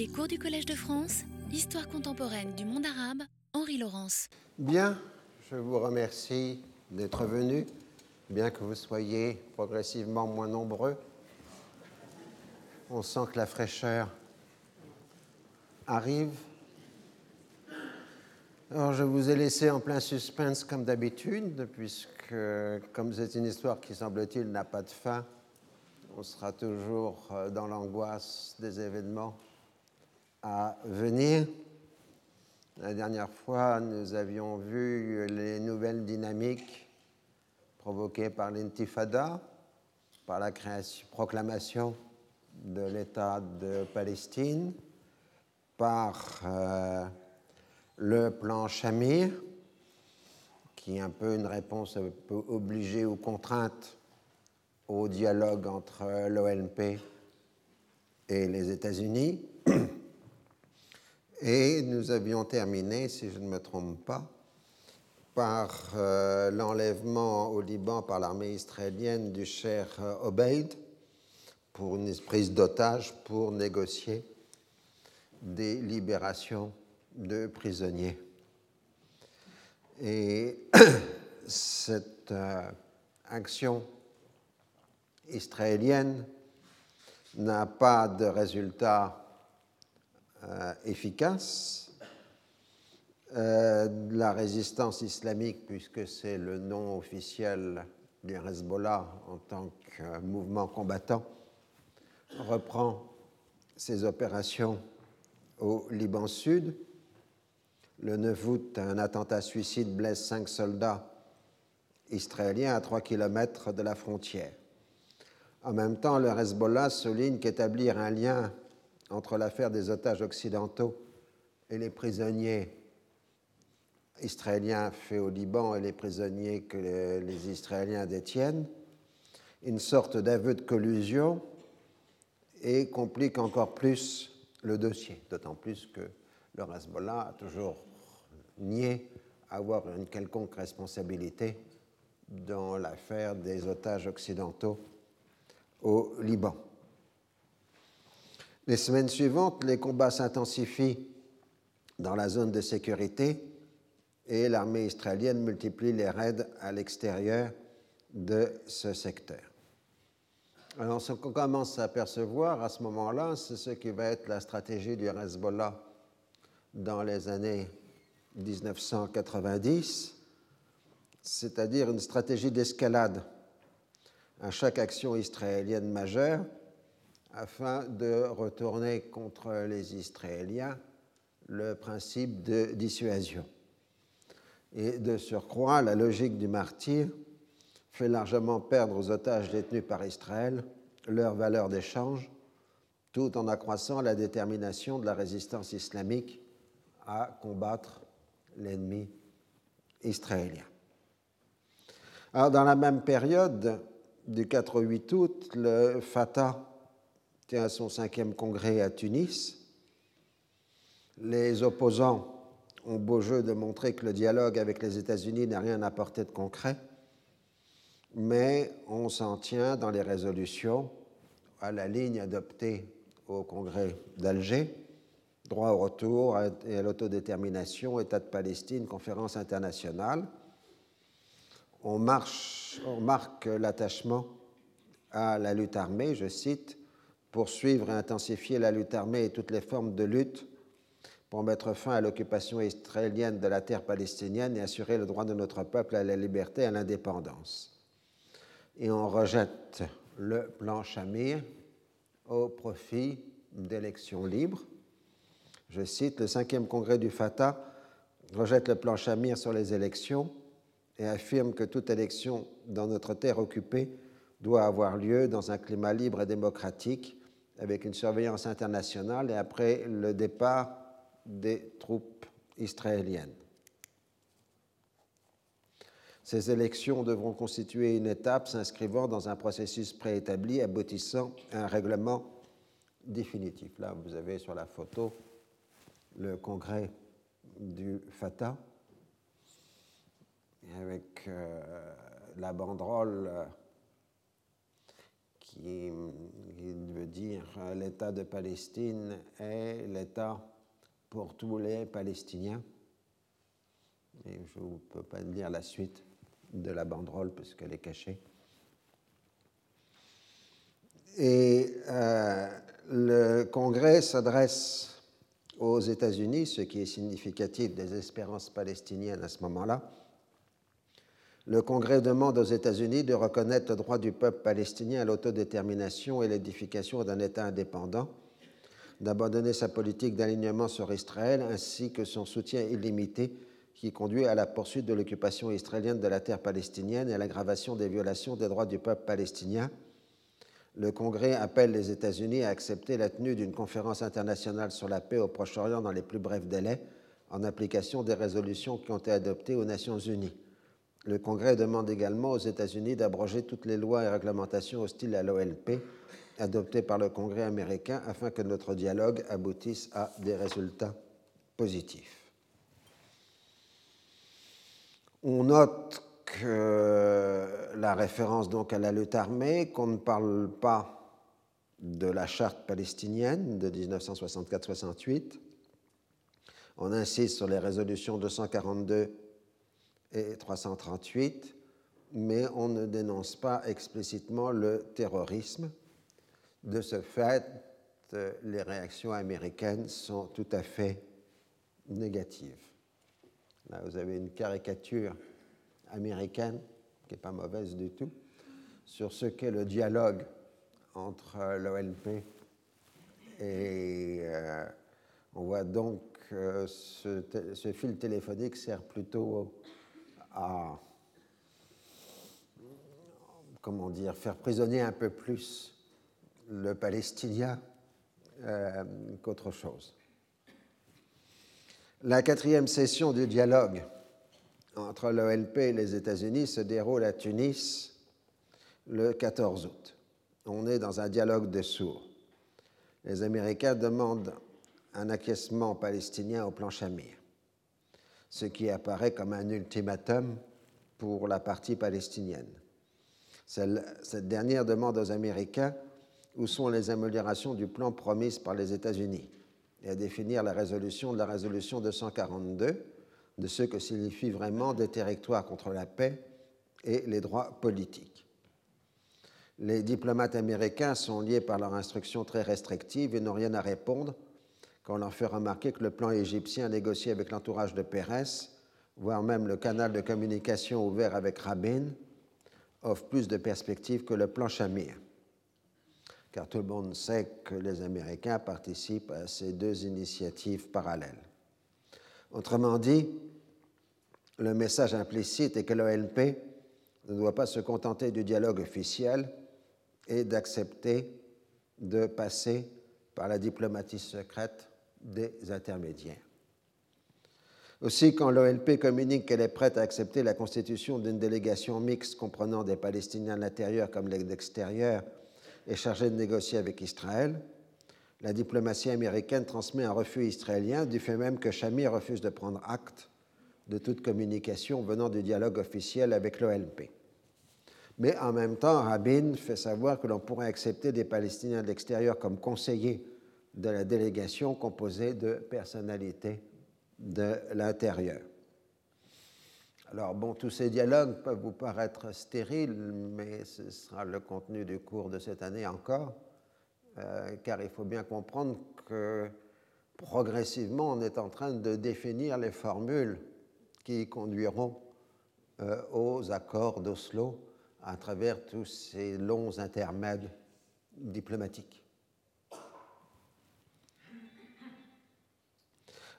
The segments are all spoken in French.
Les cours du Collège de France, Histoire contemporaine du monde arabe, Henri Laurence. Bien, je vous remercie d'être venu, bien que vous soyez progressivement moins nombreux. On sent que la fraîcheur arrive. Alors, je vous ai laissé en plein suspense comme d'habitude, puisque, comme c'est une histoire qui, semble-t-il, n'a pas de fin, on sera toujours euh, dans l'angoisse des événements à venir. La dernière fois, nous avions vu les nouvelles dynamiques provoquées par l'intifada, par la proclamation de l'État de Palestine, par euh, le plan Shamir, qui est un peu une réponse un peu obligée ou contrainte au dialogue entre l'OLP et les États-Unis. Et nous avions terminé, si je ne me trompe pas, par euh, l'enlèvement au Liban par l'armée israélienne du cher Obeid pour une prise d'otage pour négocier des libérations de prisonniers. Et cette euh, action israélienne n'a pas de résultat euh, efficace. Euh, la résistance islamique, puisque c'est le nom officiel du Hezbollah en tant que mouvement combattant, reprend ses opérations au Liban Sud le 9 août, un attentat suicide blesse cinq soldats israéliens à 3 km de la frontière. En même temps, le Hezbollah souligne qu'établir un lien entre l'affaire des otages occidentaux et les prisonniers israéliens faits au Liban et les prisonniers que les, Israéliens détiennent, une sorte d'aveu de collusion et complique encore plus le dossier, d'autant plus que le Hezbollah a toujours nier avoir une quelconque responsabilité dans l'affaire des otages occidentaux au Liban. Les semaines suivantes, les combats s'intensifient dans la zone de sécurité et l'armée israélienne multiplie les raids à l'extérieur de ce secteur. Alors, ce qu'on commence à apercevoir à ce moment-là, c'est ce qui va être la stratégie du Hezbollah dans les années 1990, c'est-à-dire une stratégie d'escalade à chaque action israélienne majeure afin de retourner contre les Israéliens le principe de dissuasion. Et de surcroît, la logique du martyr fait largement perdre aux otages détenus par Israël leur valeur d'échange, tout en accroissant la détermination de la résistance islamique à combattre l'ennemi israélien. Alors, dans la même période, du 4 au 8 août, le Fatah tient son cinquième congrès à Tunis. Les opposants ont beau jeu de montrer que le dialogue avec les États-Unis n'a rien apporté de concret, mais on s'en tient dans les résolutions à la ligne adoptée au congrès d'Alger droit au retour et à l'autodétermination, État de Palestine, conférence internationale. On, on marque l'attachement à la lutte armée, je cite, poursuivre et intensifier la lutte armée et toutes les formes de lutte pour mettre fin à l'occupation israélienne de la terre palestinienne et assurer le droit de notre peuple à la liberté et à l'indépendance. Et on rejette le plan Shamir au profit d'élections libres je cite, le cinquième congrès du Fatah rejette le plan Shamir sur les élections et affirme que toute élection dans notre terre occupée doit avoir lieu dans un climat libre et démocratique, avec une surveillance internationale et après le départ des troupes israéliennes. Ces élections devront constituer une étape s'inscrivant dans un processus préétabli aboutissant à un règlement définitif. Là, vous avez sur la photo le congrès du Fatah, avec euh, la banderole euh, qui, veut dire l'État de Palestine est l'État pour tous les Palestiniens. Et je ne peux pas lire la suite de la banderole puisqu'elle est cachée. Et euh, le Congrès s'adresse aux États-Unis, ce qui est significatif des espérances palestiniennes à ce moment-là. Le Congrès demande aux États-Unis de reconnaître le droit du peuple palestinien à l'autodétermination et l'édification d'un État indépendant, d'abandonner sa politique d'alignement sur Israël ainsi que son soutien illimité qui conduit à la poursuite de l'occupation israélienne de la terre palestinienne et à l'aggravation des violations des droits du peuple palestinien. Le Congrès appelle les États-Unis à accepter la tenue d'une conférence internationale sur la paix au Proche-Orient dans les plus brefs délais, en application des résolutions qui ont été adoptées aux Nations Unies. Le Congrès demande également aux États-Unis d'abroger toutes les lois et réglementations hostiles à l'OLP adoptées par le Congrès américain afin que notre dialogue aboutisse à des résultats positifs. On note que la référence donc à la lutte armée, qu'on ne parle pas de la charte palestinienne de 1964-68. On insiste sur les résolutions 242 et 338, mais on ne dénonce pas explicitement le terrorisme. De ce fait, les réactions américaines sont tout à fait négatives. Là, vous avez une caricature américaine, qui n'est pas mauvaise du tout, sur ce qu'est le dialogue entre l'OLP et euh, on voit donc que ce, ce, fil téléphonique sert plutôt à comment dire, faire prisonnier un peu plus le Palestinien euh, qu'autre chose. La quatrième session du dialogue entre l'OLP et les États-Unis se déroule à Tunis le 14 août. On est dans un dialogue de sourds. Les Américains demandent un acquiescement palestinien au plan Chamir, ce qui apparaît comme un ultimatum pour la partie palestinienne. Cette dernière demande aux Américains où sont les améliorations du plan promises par les États-Unis et à définir la résolution de la résolution 242 de ce que signifie vraiment des territoires contre la paix et les droits politiques. Les diplomates américains sont liés par leur instruction très restrictive et n'ont rien à répondre quand on leur fait remarquer que le plan égyptien négocié avec l'entourage de Pérez, voire même le canal de communication ouvert avec Rabin, offre plus de perspectives que le plan Shamir car tout le monde sait que les Américains participent à ces deux initiatives parallèles. Autrement dit, le message implicite est que l'OLP ne doit pas se contenter du dialogue officiel et d'accepter de passer par la diplomatie secrète des intermédiaires. Aussi, quand l'OLP communique qu'elle est prête à accepter la constitution d'une délégation mixte comprenant des Palestiniens de l'intérieur comme de l'extérieur est chargé de négocier avec Israël. La diplomatie américaine transmet un refus israélien du fait même que Shamir refuse de prendre acte de toute communication venant du dialogue officiel avec l'OLP. Mais en même temps, Rabin fait savoir que l'on pourrait accepter des Palestiniens de l'extérieur comme conseillers de la délégation composée de personnalités de l'intérieur. Alors bon, tous ces dialogues peuvent vous paraître stériles, mais ce sera le contenu du cours de cette année encore, euh, car il faut bien comprendre que progressivement, on est en train de définir les formules qui conduiront euh, aux accords d'Oslo à travers tous ces longs intermèdes diplomatiques.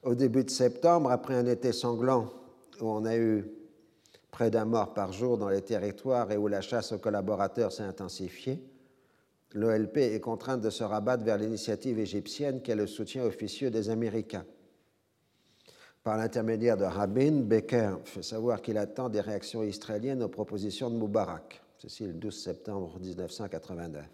Au début de septembre, après un été sanglant où on a eu près d'un mort par jour dans les territoires et où la chasse aux collaborateurs s'est intensifiée, l'OLP est contrainte de se rabattre vers l'initiative égyptienne qui est le soutien officieux des Américains. Par l'intermédiaire de Rabin, Becker fait savoir qu'il attend des réactions israéliennes aux propositions de Moubarak. Ceci le 12 septembre 1989.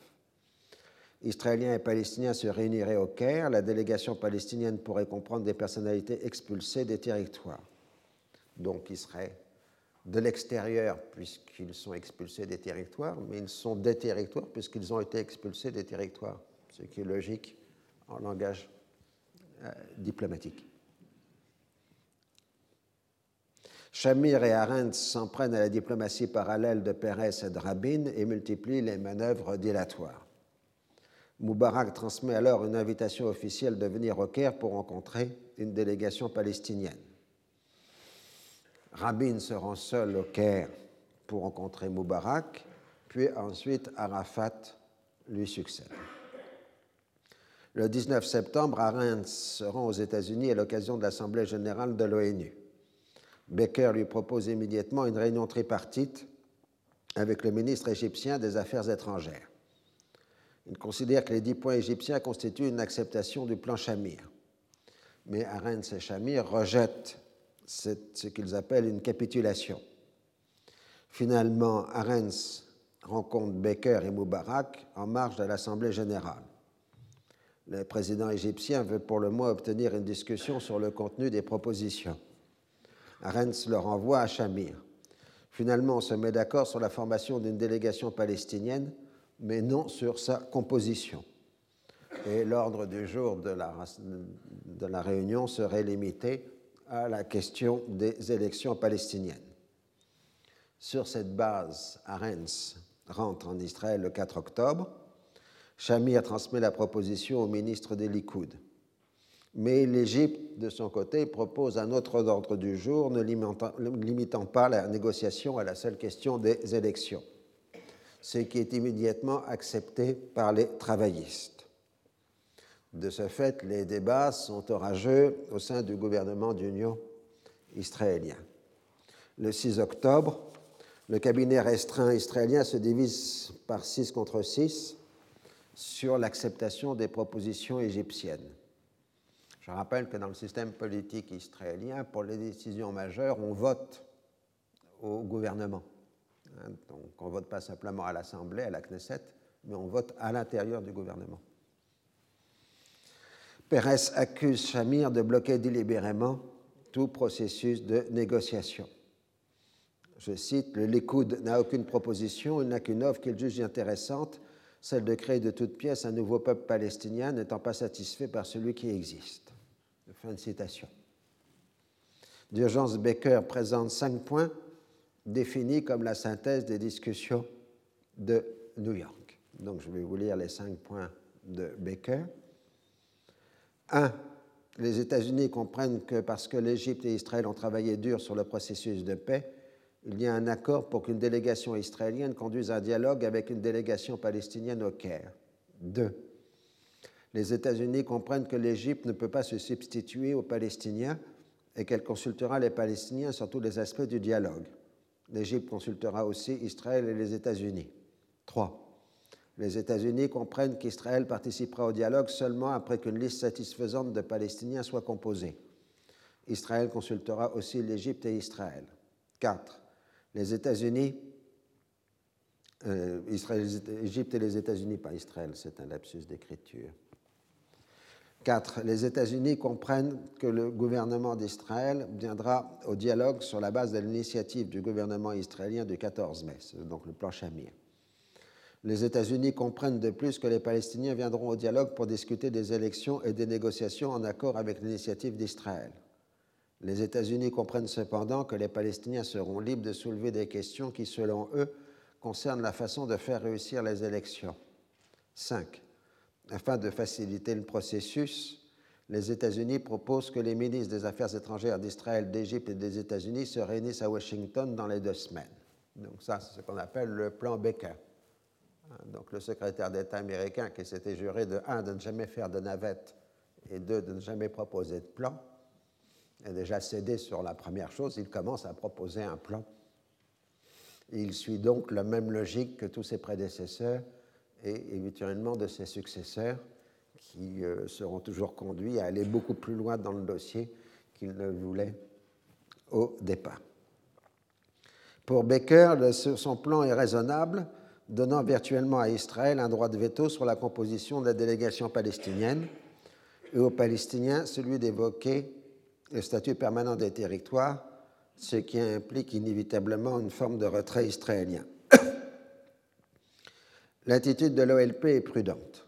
Israéliens et Palestiniens se réuniraient au Caire. La délégation palestinienne pourrait comprendre des personnalités expulsées des territoires. Donc, il serait de l'extérieur puisqu'ils sont expulsés des territoires, mais ils sont des territoires puisqu'ils ont été expulsés des territoires, ce qui est logique en langage euh, diplomatique. Shamir et Arendt s'en prennent à la diplomatie parallèle de Pérez et de Rabin et multiplient les manœuvres dilatoires. Moubarak transmet alors une invitation officielle de venir au Caire pour rencontrer une délégation palestinienne. Rabin se rend seul au Caire pour rencontrer Moubarak, puis ensuite Arafat lui succède. Le 19 septembre, Arendt se rend aux États-Unis à l'occasion de l'Assemblée générale de l'ONU. Becker lui propose immédiatement une réunion tripartite avec le ministre égyptien des Affaires étrangères. Il considère que les dix points égyptiens constituent une acceptation du plan Shamir. Mais Arendt et Shamir rejettent ce qu'ils appellent une capitulation. Finalement, Arens rencontre Becker et Moubarak en marge de l'Assemblée générale. Le président égyptien veut pour le moins obtenir une discussion sur le contenu des propositions. Arens le renvoie à Shamir. Finalement, on se met d'accord sur la formation d'une délégation palestinienne, mais non sur sa composition. Et l'ordre du jour de la, réunion serait limité à la question des élections palestiniennes. Sur cette base, Arens rentre en Israël le 4 octobre. Shamir transmet la proposition au ministre des Likoud. Mais l'Égypte, de son côté, propose un autre ordre du jour, ne limitant pas la négociation à la seule question des élections, ce qui est immédiatement accepté par les travaillistes. De ce fait, les débats sont orageux au sein du gouvernement d'union israélien. Le 6 octobre, le cabinet restreint israélien se divise par 6 contre 6 sur l'acceptation des propositions égyptiennes. Je rappelle que dans le système politique israélien, pour les décisions majeures, on vote au gouvernement. Hein, donc on ne vote pas simplement à l'Assemblée, à la Knesset, mais on vote à l'intérieur du gouvernement. Pérez accuse Shamir de bloquer délibérément tout processus de négociation. Je cite, le Likoud n'a aucune proposition, il n'a qu'une offre qu'il juge intéressante, celle de créer de toutes pièces un nouveau peuple palestinien n'étant pas satisfait par celui qui existe. Fin de citation. D'urgence Baker présente cinq points définis comme la synthèse des discussions de New York. Donc je vais vous lire les cinq points de Baker. 1. Les États-Unis comprennent que parce que l'Égypte et Israël ont travaillé dur sur le processus de paix, il y a un accord pour qu'une délégation israélienne conduise un dialogue avec une délégation palestinienne au Caire. 2. Les États-Unis comprennent que l'Égypte ne peut pas se substituer aux Palestiniens et qu'elle consultera les Palestiniens sur tous les aspects du dialogue. L'Égypte consultera aussi Israël et les États-Unis. 3 les États-Unis comprennent qu'Israël participera au dialogue seulement après qu'une liste satisfaisante de Palestiniens soit composée. Israël consultera aussi l'Égypte et Israël. 4. Les États-Unis, euh, Égypte et les États-Unis, pas Israël, c'est un lapsus d'écriture. 4. Les États-Unis comprennent que le gouvernement d'Israël viendra au dialogue sur la base de l'initiative du gouvernement israélien du 14 mai, donc le plan Shamir. Les États-Unis comprennent de plus que les Palestiniens viendront au dialogue pour discuter des élections et des négociations en accord avec l'initiative d'Israël. Les États-Unis comprennent cependant que les Palestiniens seront libres de soulever des questions qui, selon eux, concernent la façon de faire réussir les élections. 5. Afin de faciliter le processus, les États-Unis proposent que les ministres des Affaires étrangères d'Israël, d'Égypte et des États-Unis se réunissent à Washington dans les deux semaines. Donc ça, c'est ce qu'on appelle le plan Baker. Hein, donc le secrétaire d'État américain qui s'était juré de un de ne jamais faire de navette et deux de ne jamais proposer de plan, a déjà cédé sur la première chose, il commence à proposer un plan. il suit donc la même logique que tous ses prédécesseurs et éventuellement de ses successeurs qui euh, seront toujours conduits à aller beaucoup plus loin dans le dossier qu'ils ne voulaient au départ. Pour Baker, son plan est raisonnable donnant virtuellement à Israël un droit de veto sur la composition de la délégation palestinienne et aux Palestiniens celui d'évoquer le statut permanent des territoires ce qui implique inévitablement une forme de retrait israélien. L'attitude de l'OLP est prudente.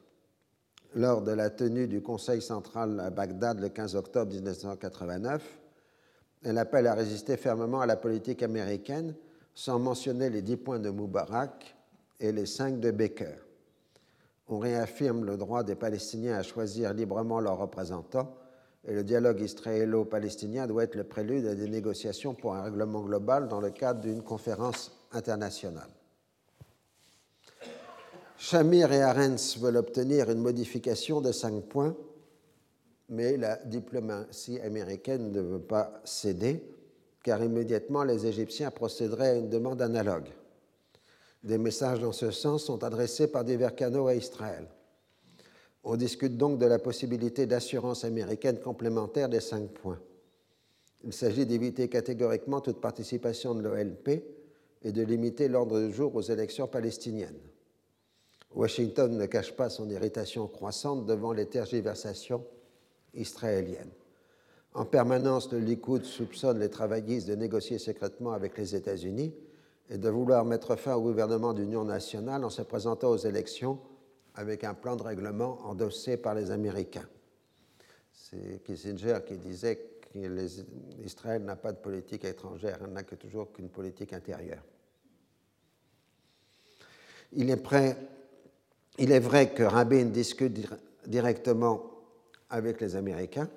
Lors de la tenue du Conseil central à Bagdad le 15 octobre 1989, elle appelle à résister fermement à la politique américaine sans mentionner les dix points de Moubarak et les cinq de Baker. On réaffirme le droit des Palestiniens à choisir librement leurs représentants et le dialogue israélo-palestinien doit être le prélude à des négociations pour un règlement global dans le cadre d'une conférence internationale. Shamir et Arens veulent obtenir une modification de cinq points, mais la diplomatie américaine ne veut pas céder, car immédiatement les Égyptiens procéderaient à une demande analogue. Des messages dans ce sens sont adressés par divers canaux à Israël. On discute donc de la possibilité d'assurance américaine complémentaire des cinq points. Il s'agit d'éviter catégoriquement toute participation de l'OLP et de limiter l'ordre du jour aux élections palestiniennes. Washington ne cache pas son irritation croissante devant les tergiversations israéliennes. En permanence, le Likoud soupçonne les travaillistes de négocier secrètement avec les États-Unis et de vouloir mettre fin au gouvernement d'union nationale en se présentant aux élections avec un plan de règlement endossé par les Américains. C'est Kissinger qui disait qu'Israël n'a pas de politique étrangère, elle n'a que toujours qu'une politique intérieure. Il est prêt il est vrai que Rabin discute directement avec les Américains.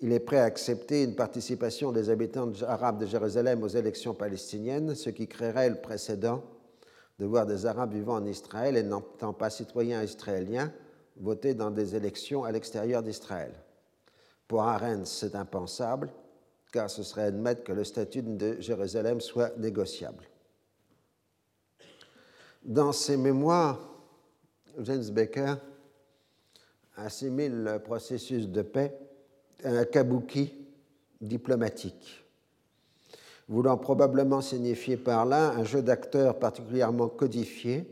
Il est prêt à accepter une participation des habitants arabes de Jérusalem aux élections palestiniennes, ce qui créerait le précédent de voir des Arabes vivant en Israël et n'étant pas citoyens israéliens voter dans des élections à l'extérieur d'Israël. Pour Arens, c'est impensable, car ce serait admettre que le statut de Jérusalem soit négociable. Dans ses mémoires, James Baker assimile le processus de paix à un kabuki diplomatique, voulant probablement signifier par là un jeu d'acteurs particulièrement codifié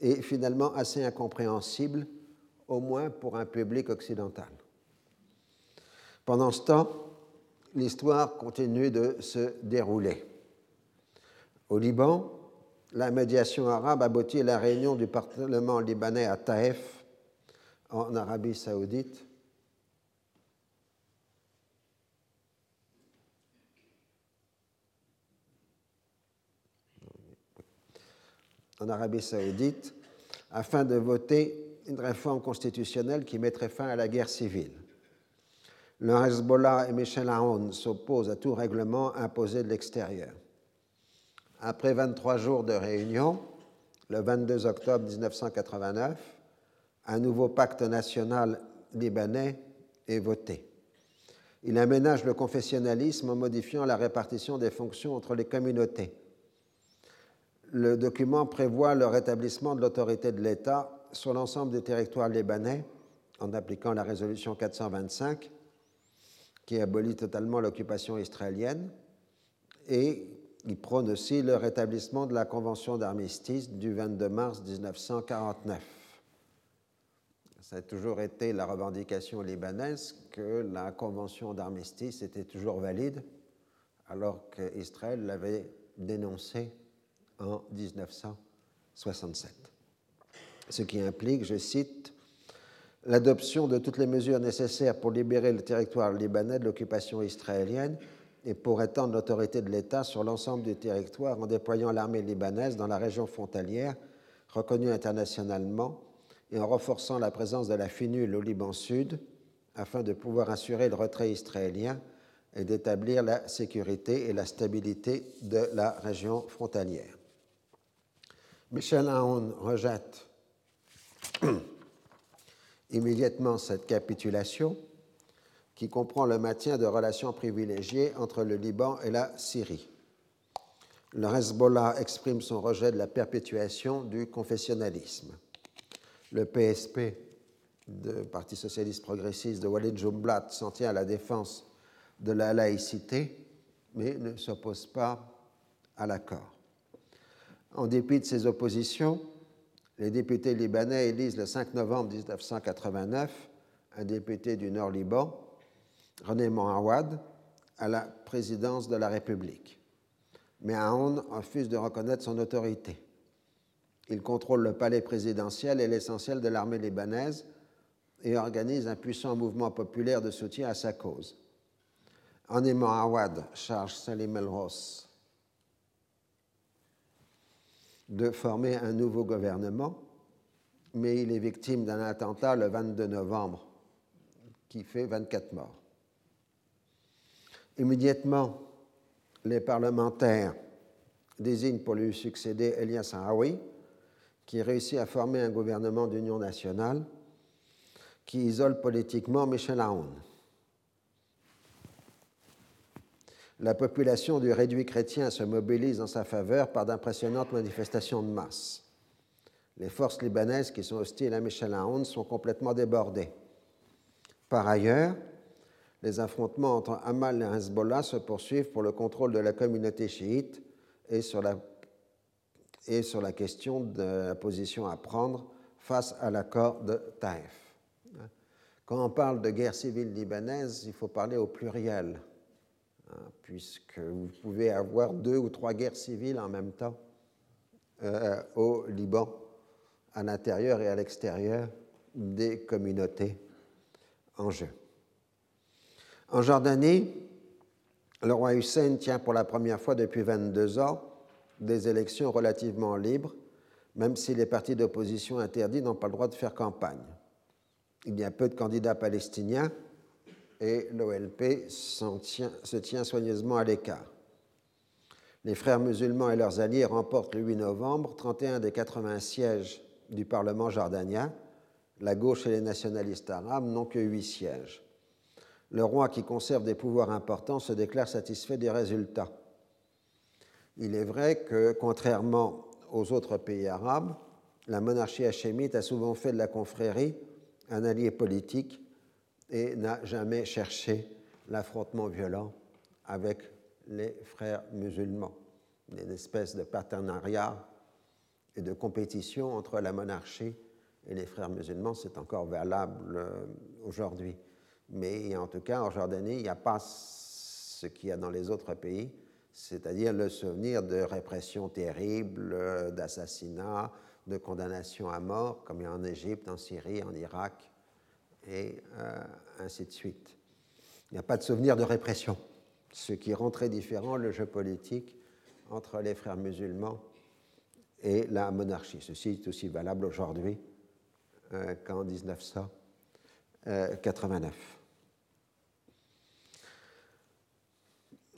et finalement assez incompréhensible, au moins pour un public occidental. Pendant ce temps, l'histoire continue de se dérouler. Au Liban, la médiation arabe aboutit à la réunion du Parlement libanais à Taïf, en Arabie saoudite. en Arabie saoudite, afin de voter une réforme constitutionnelle qui mettrait fin à la guerre civile. Le Hezbollah et Michel Aoun s'opposent à tout règlement imposé de l'extérieur. Après 23 jours de réunion, le 22 octobre 1989, un nouveau pacte national libanais est voté. Il aménage le confessionnalisme en modifiant la répartition des fonctions entre les communautés. Le document prévoit le rétablissement de l'autorité de l'État sur l'ensemble des territoires libanais en appliquant la résolution 425 qui abolit totalement l'occupation israélienne et il prône aussi le rétablissement de la Convention d'armistice du 22 mars 1949. Ça a toujours été la revendication libanaise que la Convention d'armistice était toujours valide, alors qu'Israël l'avait dénoncée en 1967. Ce qui implique, je cite, l'adoption de toutes les mesures nécessaires pour libérer le territoire libanais de l'occupation israélienne et pour étendre l'autorité de l'État sur l'ensemble du territoire en déployant l'armée libanaise dans la région frontalière, reconnue internationalement, et en renforçant la présence de la FINUL au Liban Sud, afin de pouvoir assurer le retrait israélien et d'établir la sécurité et la stabilité de la région frontalière. Michel Aoun rejette immédiatement cette capitulation qui comprend le maintien de relations privilégiées entre le Liban et la Syrie. Le Hezbollah exprime son rejet de la perpétuation du confessionnalisme. Le PSP, le Parti socialiste progressiste de Walid Jumblat, s'en tient à la défense de la laïcité, mais ne s'oppose pas à l'accord. En dépit de ces oppositions, les députés libanais élisent le 5 novembre 1989 un député du Nord-Liban René Moawad à la présidence de la République. Mais Aoun refuse de reconnaître son autorité. Il contrôle le palais présidentiel et l'essentiel de l'armée libanaise et organise un puissant mouvement populaire de soutien à sa cause. En aimant Awad charge Salim El-Ross de former un nouveau gouvernement, mais il est victime d'un attentat le 22 novembre qui fait 24 morts. Immédiatement, les parlementaires désignent pour lui succéder Elias Haoui, qui réussit à former un gouvernement d'union nationale qui isole politiquement Michel Aoun. La population du réduit chrétien se mobilise en sa faveur par d'impressionnantes manifestations de masse. Les forces libanaises qui sont hostiles à Michel Aoun sont complètement débordées. Par ailleurs, les affrontements entre Hamal et Hezbollah se poursuivent pour le contrôle de la communauté chiite et sur la, question de la position à prendre face à l'accord de Taïf. Quand on parle de guerre civile libanaise, il faut parler au pluriel, hein, puisque vous pouvez avoir deux ou trois guerres civiles en même temps euh, au Liban, à l'intérieur et à l'extérieur des communautés en jeu. En Jordanie, le roi Hussein tient pour la première fois depuis 22 ans des élections relativement libres, même si les partis d'opposition interdits n'ont pas le droit de faire campagne. Il y a peu de candidats palestiniens et l'OLP se tient soigneusement à l'écart. Les frères musulmans et leurs alliés remportent le 8 novembre 31 des 80 sièges du Parlement jordanien. La gauche et les nationalistes arabes n'ont que 8 sièges le roi qui conserve des pouvoirs importants se déclare satisfait des résultats. Il est vrai que, contrairement aux autres pays arabes, la monarchie hachémite a souvent fait de la confrérie un allié politique et n'a jamais cherché l'affrontement violent avec les frères musulmans. Une espèce de partenariat et de compétition entre la monarchie et les frères musulmans, c'est encore valable euh, aujourd'hui mais en tout cas, en Jordanie, il n'y a pas ce qu'il y a dans les autres pays, c'est-à-dire le souvenir de répression terrible, d'assassinats, de condamnations à mort, comme il y a en Égypte, en Syrie, en Irak, et euh, ainsi de suite. Il n'y a pas de souvenir de répression, ce qui rend très différent le jeu politique entre les frères musulmans et la monarchie. Ceci est aussi valable aujourd'hui euh, qu'en 1989.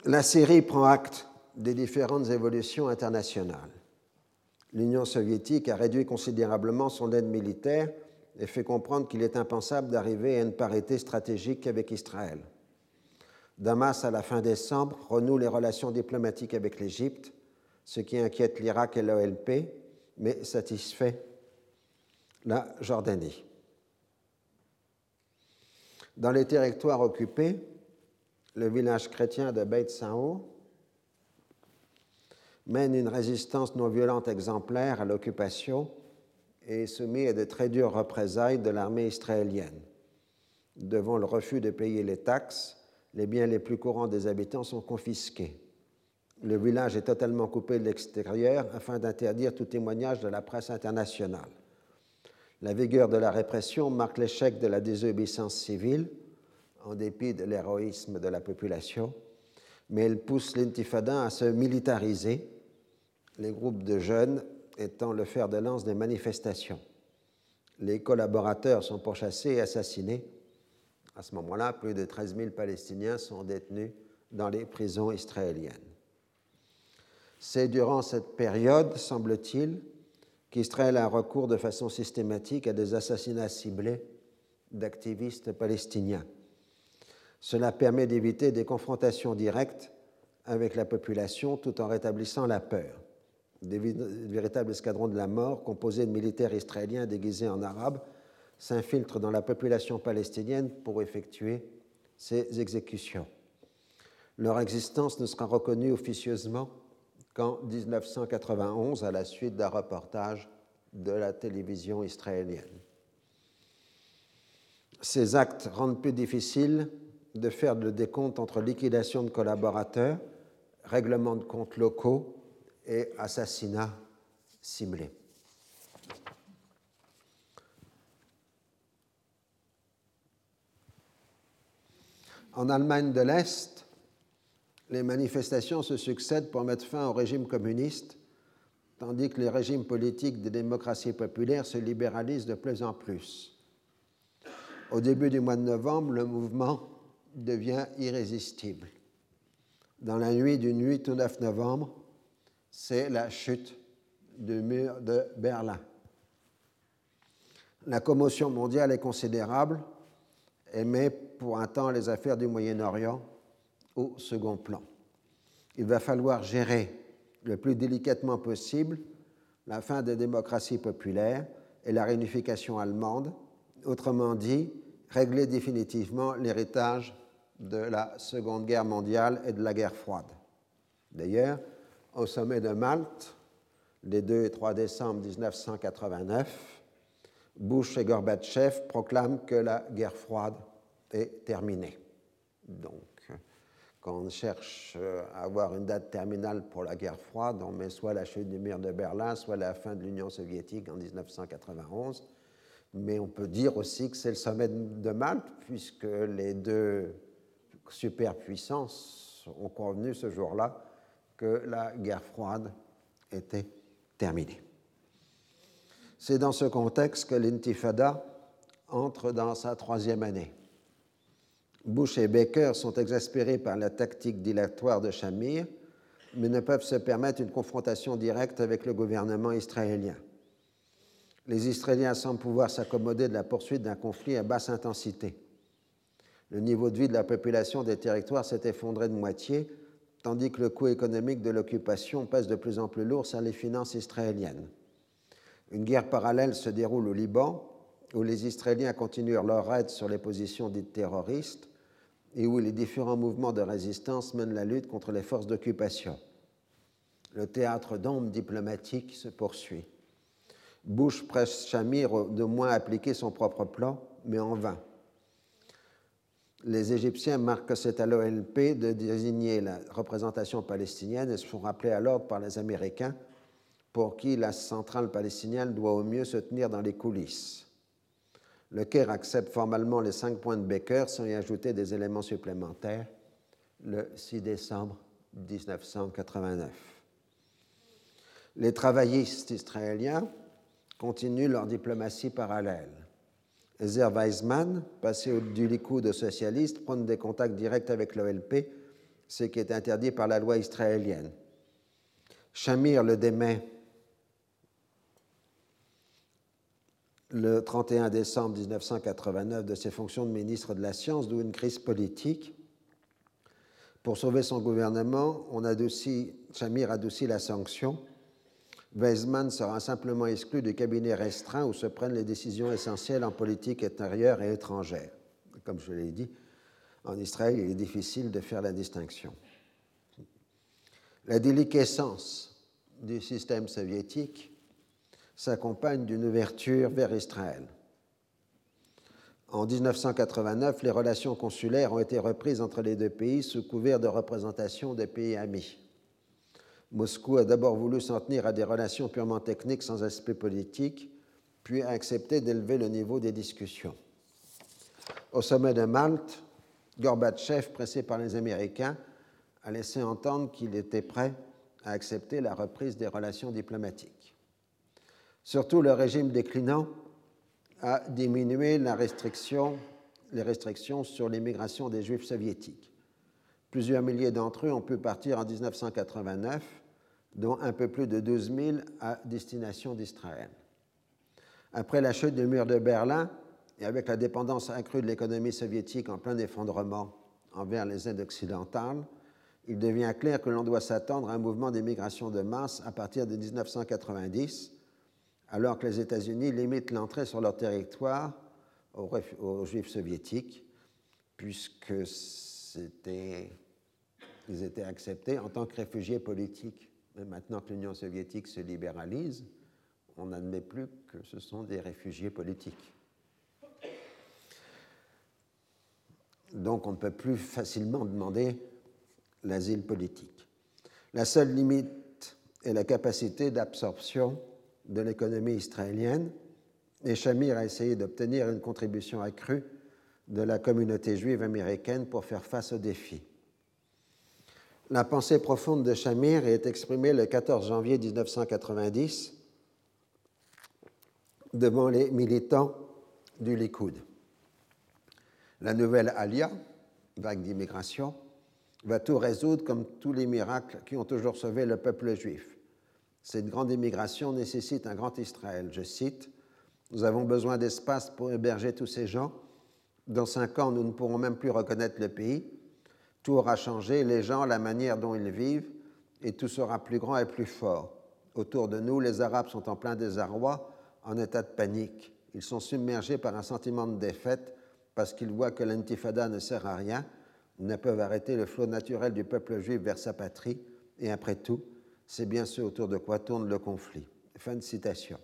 La série prend acte des différentes évolutions internationales. L'Union soviétique a réduit considérablement son aide militaire et fait comprendre qu'il est impensable d'arriver à une parité stratégique avec Israël. Damas, à la fin décembre, renoue les relations diplomatiques avec l'Égypte, ce qui inquiète l'Irak et l'OLP, mais satisfait la Jordanie. Dans les territoires occupés, le village chrétien de Beit Sao mène une résistance non violente exemplaire à l'occupation et est soumis à de très dures représailles de l'armée israélienne. Devant le refus de payer les taxes, les biens les plus courants des habitants sont confisqués. Le village est totalement coupé de l'extérieur afin d'interdire tout témoignage de la presse internationale. La vigueur de la répression marque l'échec de la désobéissance civile en dépit de l'héroïsme de la population, mais elle pousse l'intifada à se militariser, les groupes de jeunes étant le fer de lance des manifestations. Les collaborateurs sont pourchassés et assassinés. À ce moment-là, plus de 13 000 Palestiniens sont détenus dans les prisons israéliennes. C'est durant cette période, semble-t-il, qu'Israël a recours de façon systématique à des assassinats ciblés d'activistes palestiniens. Cela permet d'éviter des confrontations directes avec la population tout en rétablissant la peur. Des véritables escadrons de la mort, composés de militaires israéliens déguisés en arabes, s'infiltrent dans la population palestinienne pour effectuer ces exécutions. Leur existence ne sera reconnue officieusement qu'en 1991 à la suite d'un reportage de la télévision israélienne. Ces actes rendent plus difficile de faire le décompte entre liquidation de collaborateurs, règlement de comptes locaux et assassinats ciblés. En Allemagne de l'Est, les manifestations se succèdent pour mettre fin au régime communiste, tandis que les régimes politiques des démocraties populaires se libéralisent de plus en plus. Au début du mois de novembre, le mouvement devient irrésistible. Dans la nuit du 8 au 9 novembre, c'est la chute du mur de Berlin. La commotion mondiale est considérable et met pour un temps les affaires du Moyen-Orient au second plan. Il va falloir gérer le plus délicatement possible la fin des démocraties populaires et la réunification allemande, autrement dit, régler définitivement l'héritage de la Seconde Guerre mondiale et de la guerre froide. D'ailleurs, au sommet de Malte, les 2 et 3 décembre 1989, Bush et Gorbatchev proclament que la guerre froide est terminée. Donc, quand on cherche à avoir une date terminale pour la guerre froide, on met soit la chute du mur de Berlin, soit la fin de l'Union soviétique en 1991. Mais on peut dire aussi que c'est le sommet de Malte, puisque les deux superpuissances ont convenu ce jour-là que la guerre froide était terminée. C'est dans ce contexte que l'intifada entre dans sa troisième année. Bush et Baker sont exaspérés par la tactique dilatoire de Shamir, mais ne peuvent se permettre une confrontation directe avec le gouvernement israélien. Les Israéliens semblent pouvoir s'accommoder de la poursuite d'un conflit à basse intensité. Le niveau de vie de la population des territoires s'est effondré de moitié, tandis que le coût économique de l'occupation pèse de plus en plus lourd sur les finances israéliennes. Une guerre parallèle se déroule au Liban, où les Israéliens continuent leur aide sur les positions dites terroristes et où les différents mouvements de résistance mènent la lutte contre les forces d'occupation. Le théâtre d'ombre diplomatique se poursuit. Bush presse Shamir de moins appliquer son propre plan, mais en vain. Les Égyptiens marquent que c'est à l'OLP de désigner la représentation palestinienne et se font rappeler à par les Américains, pour qui la centrale palestinienne doit au mieux se tenir dans les coulisses. Le Caire accepte formellement les cinq points de Baker sans y ajouter des éléments supplémentaires le 6 décembre 1989. Les travaillistes israéliens continuent leur diplomatie parallèle. Ezer Weizmann, passé du Likoud aux socialistes, prend des contacts directs avec l'OLP, ce qui est interdit par la loi israélienne. Shamir le démet le 31 décembre 1989 de ses fonctions de ministre de la Science, d'où une crise politique. Pour sauver son gouvernement, on adoucit, Shamir adoucit la sanction. Weizmann sera simplement exclu du cabinet restreint où se prennent les décisions essentielles en politique intérieure et étrangère. Comme je l'ai dit, en Israël, il est difficile de faire la distinction. La déliquescence du système soviétique s'accompagne d'une ouverture vers Israël. En 1989, les relations consulaires ont été reprises entre les deux pays sous couvert de représentation des pays amis. Moscou a d'abord voulu s'en tenir à des relations purement techniques sans aspect politique, puis a accepté d'élever le niveau des discussions. Au sommet de Malte, Gorbatchev, pressé par les Américains, a laissé entendre qu'il était prêt à accepter la reprise des relations diplomatiques. Surtout, le régime déclinant a diminué les restrictions sur l'immigration des Juifs soviétiques. Plusieurs milliers d'entre eux ont pu partir en 1989, dont un peu plus de 12 000 à destination d'Israël. Après la chute du mur de Berlin et avec la dépendance accrue de l'économie soviétique en plein effondrement envers les aides occidentales, il devient clair que l'on doit s'attendre à un mouvement d'immigration de masse à partir de 1990 alors que les États-Unis limitent l'entrée sur leur territoire aux, Juifs soviétiques, puisque ils étaient acceptés en tant que réfugiés politiques. Mais maintenant que l'Union soviétique se libéralise, on n'admet plus que ce sont des réfugiés politiques. donc on ne peut plus facilement demander l'asile politique. La seule limite est la capacité d'absorption de l'économie israélienne, et Shamir a essayé d'obtenir une contribution accrue de la communauté juive américaine pour faire face aux défis. La pensée profonde de Shamir est exprimée le 14 janvier 1990 devant les militants du Likoud. La nouvelle Alia, vague d'immigration, va tout résoudre comme tous les miracles qui ont toujours sauvé le peuple juif. Cette grande immigration nécessite un grand Israël. Je cite, Nous avons besoin d'espace pour héberger tous ces gens. Dans cinq ans, nous ne pourrons même plus reconnaître le pays. Tout aura changé, les gens, la manière dont ils vivent, et tout sera plus grand et plus fort. Autour de nous, les Arabes sont en plein désarroi, en état de panique. Ils sont submergés par un sentiment de défaite parce qu'ils voient que l'intifada ne sert à rien, ne peuvent arrêter le flot naturel du peuple juif vers sa patrie, et après tout, c'est bien ce autour de quoi tourne le conflit. Fin de citation.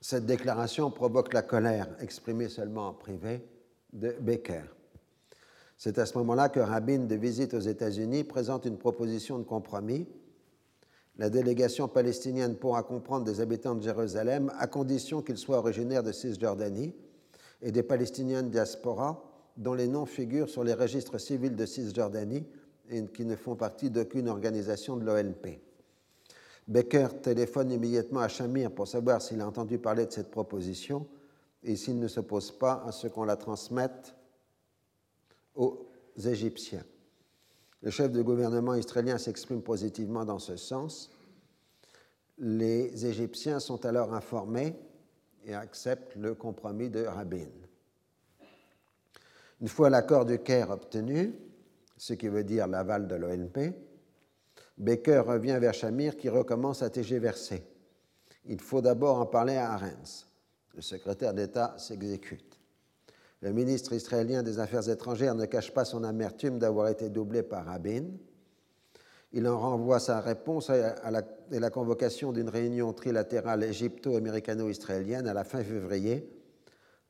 Cette déclaration provoque la colère, exprimée seulement en privé, de Becker. C'est à ce moment-là que Rabin, de visite aux États-Unis, présente une proposition de compromis. La délégation palestinienne pourra comprendre des habitants de Jérusalem à condition qu'ils soient originaires de Cisjordanie et des Palestiniens de diaspora dont les noms figurent sur les registres civils de Cisjordanie et qui ne font partie d'aucune organisation de l'OLP. Becker téléphone immédiatement à Shamir pour savoir s'il a entendu parler de cette proposition et s'il ne s'oppose pas à ce qu'on la transmette aux Égyptiens. Le chef de gouvernement israélien s'exprime positivement dans ce sens. Les Égyptiens sont alors informés et acceptent le compromis de Rabin. Une fois l'accord du Caire obtenu, ce qui veut dire l'aval de l'ONP, Baker revient vers Shamir qui recommence à tergiverser. Il faut d'abord en parler à Arens. Le secrétaire d'État s'exécute. Le ministre israélien des Affaires étrangères ne cache pas son amertume d'avoir été doublé par Rabin. Il en renvoie sa réponse à la, convocation d'une réunion trilatérale égypto-américano-israélienne à la fin février,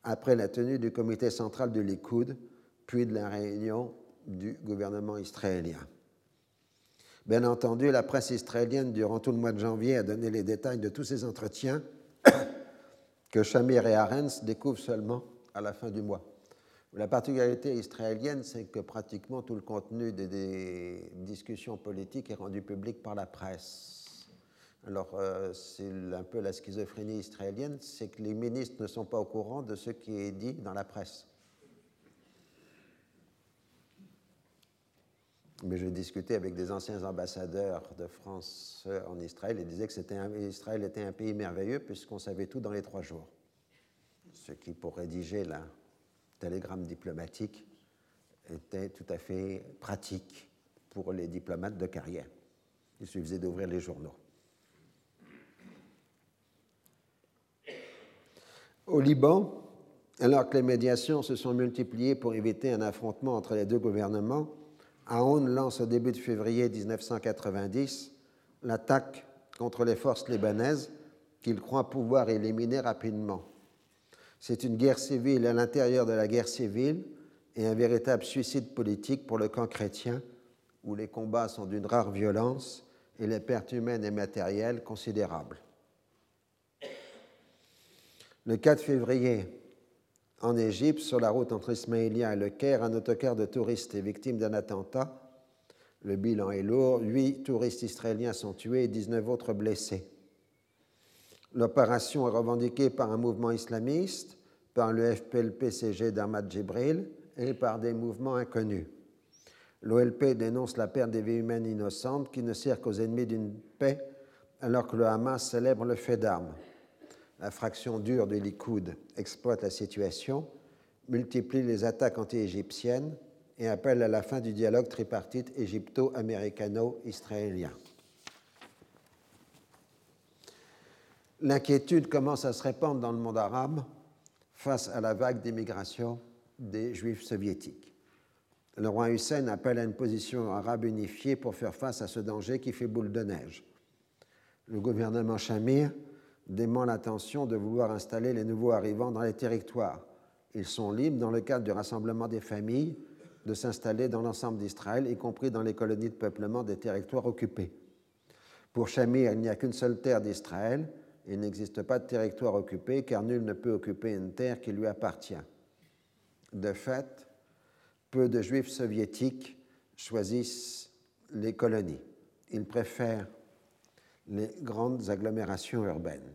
après la tenue du comité central du Likoud, puis de la réunion du gouvernement israélien. Bien entendu, la presse israélienne, durant tout le mois de janvier, a donné les détails de tous ces entretiens que Shamir et Arens découvrent seulement à la fin du mois. La particularité israélienne, c'est que pratiquement tout le contenu des, discussions politiques est rendu public par la presse. Alors, euh, c'est un peu la schizophrénie israélienne, c'est que les ministres ne sont pas au courant de ce qui est dit dans la presse. mais je discutais avec des anciens ambassadeurs de France en Israël et disaient que Israël était un pays merveilleux puisqu'on savait tout dans les trois jours. Ce qui, pour rédiger la télégramme diplomatique, était tout à fait pratique pour les diplomates de carrière. Il suffisait d'ouvrir les journaux. Au Liban, alors que les médiations se sont multipliées pour éviter un affrontement entre les deux gouvernements, Aoun lance au début de février 1990 l'attaque contre les forces libanaises qu'il croit pouvoir éliminer rapidement. C'est une guerre civile à l'intérieur de la guerre civile et un véritable suicide politique pour le camp chrétien où les combats sont d'une rare violence et les pertes humaines et matérielles considérables. Le 4 février, en Égypte, sur la route entre Ismaïlia et le Caire, un autocar de touristes est victime d'un attentat. Le bilan est lourd. Huit touristes israéliens sont tués et 19 autres blessés. L'opération est revendiquée par un mouvement islamiste, par le FPLP-CG d'Ahmad Jibril et par des mouvements inconnus. L'OLP dénonce la perte des vies humaines innocentes qui ne sert qu'aux ennemis d'une paix, alors que le Hamas célèbre le fait d'armes la fraction dure de Likoud exploite la situation, multiplie les attaques anti-égyptiennes et appelle à la fin du dialogue tripartite égypto-américano-israélien. L'inquiétude commence à se répandre dans le monde arabe face à la vague d'immigration des juifs soviétiques. Le roi Hussein appelle à une position arabe unifiée pour faire face à ce danger qui fait boule de neige. Le gouvernement Shamir dément l'intention de vouloir installer les nouveaux arrivants dans les territoires. Ils sont libres, dans le cadre du rassemblement des familles, de s'installer dans l'ensemble d'Israël, y compris dans les colonies de peuplement des territoires occupés. Pour Shamir, il n'y a qu'une seule terre d'Israël. Il n'existe pas de territoire occupé, car nul ne peut occuper une terre qui lui appartient. De fait, peu de juifs soviétiques choisissent les colonies. Ils préfèrent les grandes agglomérations urbaines.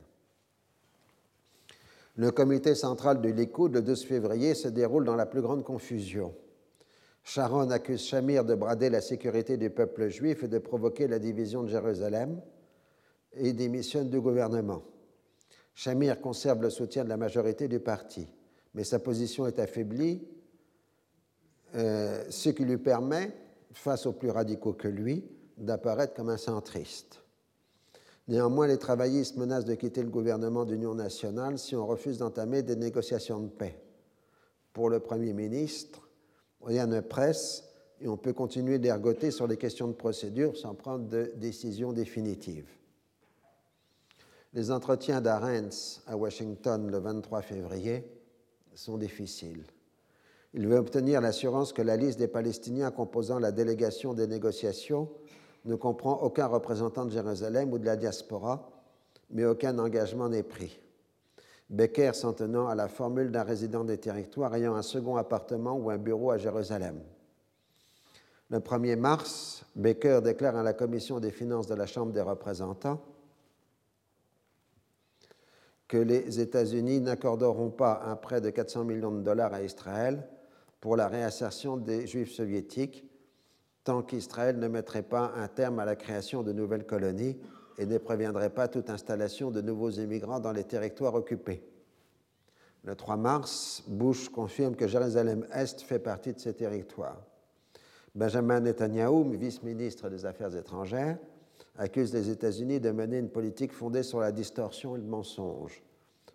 Le comité central du Likoud, le 12 février, se déroule dans la plus grande confusion. Sharon accuse Shamir de brader la sécurité du peuple juif et de provoquer la division de Jérusalem et démissionne du gouvernement. Shamir conserve le soutien de la majorité du parti, mais sa position est affaiblie, euh, ce qui lui permet, face aux plus radicaux que lui, d'apparaître comme un centriste. Néanmoins, les travaillistes menacent de quitter le gouvernement d'union nationale si on refuse d'entamer des négociations de paix. Pour le Premier ministre, rien ne presse et on peut continuer d'ergoter sur les questions de procédure sans prendre de décision définitive. Les entretiens d'Arens à Washington le 23 février sont difficiles. Il veut obtenir l'assurance que la liste des Palestiniens composant la délégation des négociations ne comprend aucun représentant de Jérusalem ou de la diaspora, mais aucun engagement n'est pris. Becker s'en tenant à la formule d'un résident des territoires ayant un second appartement ou un bureau à Jérusalem. Le 1er mars, Becker déclare à la Commission des finances de la Chambre des représentants que les États-Unis n'accorderont pas un prêt de 400 millions de dollars à Israël pour la réinsertion des Juifs soviétiques tant qu'Israël ne mettrait pas un terme à la création de nouvelles colonies et ne préviendrait pas toute installation de nouveaux immigrants dans les territoires occupés. Le 3 mars, Bush confirme que Jérusalem-Est fait partie de ces territoires. Benjamin Netanyahu, vice-ministre des Affaires étrangères, accuse les États-Unis de mener une politique fondée sur la distorsion et le mensonge.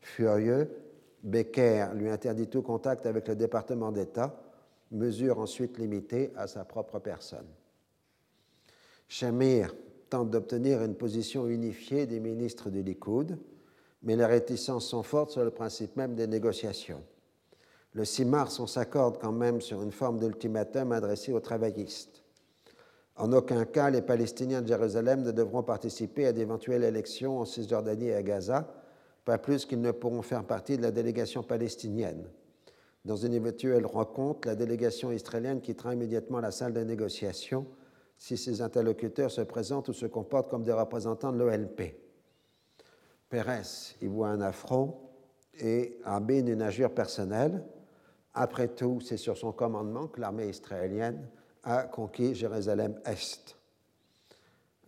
Furieux, Becker lui interdit tout contact avec le département d'État, mesure ensuite limitée à sa propre personne. Shamir tente d'obtenir une position unifiée des ministres du Likoud, mais les réticences sont fortes sur le principe même des négociations. Le 6 mars, on s'accorde quand même sur une forme d'ultimatum adressé aux travaillistes. En aucun cas, les Palestiniens de Jérusalem ne devront participer à d'éventuelles élections en Cisjordanie et à Gaza, pas plus qu'ils ne pourront faire partie de la délégation palestinienne. Dans une éventuelle rencontre, la délégation israélienne quittera immédiatement la salle de négociation si ses interlocuteurs se présentent ou se comportent comme des représentants de l'OLP. Pérez y voit un affront et Rabin une injure personnelle. Après tout, c'est sur son commandement que l'armée israélienne a conquis Jérusalem-Est.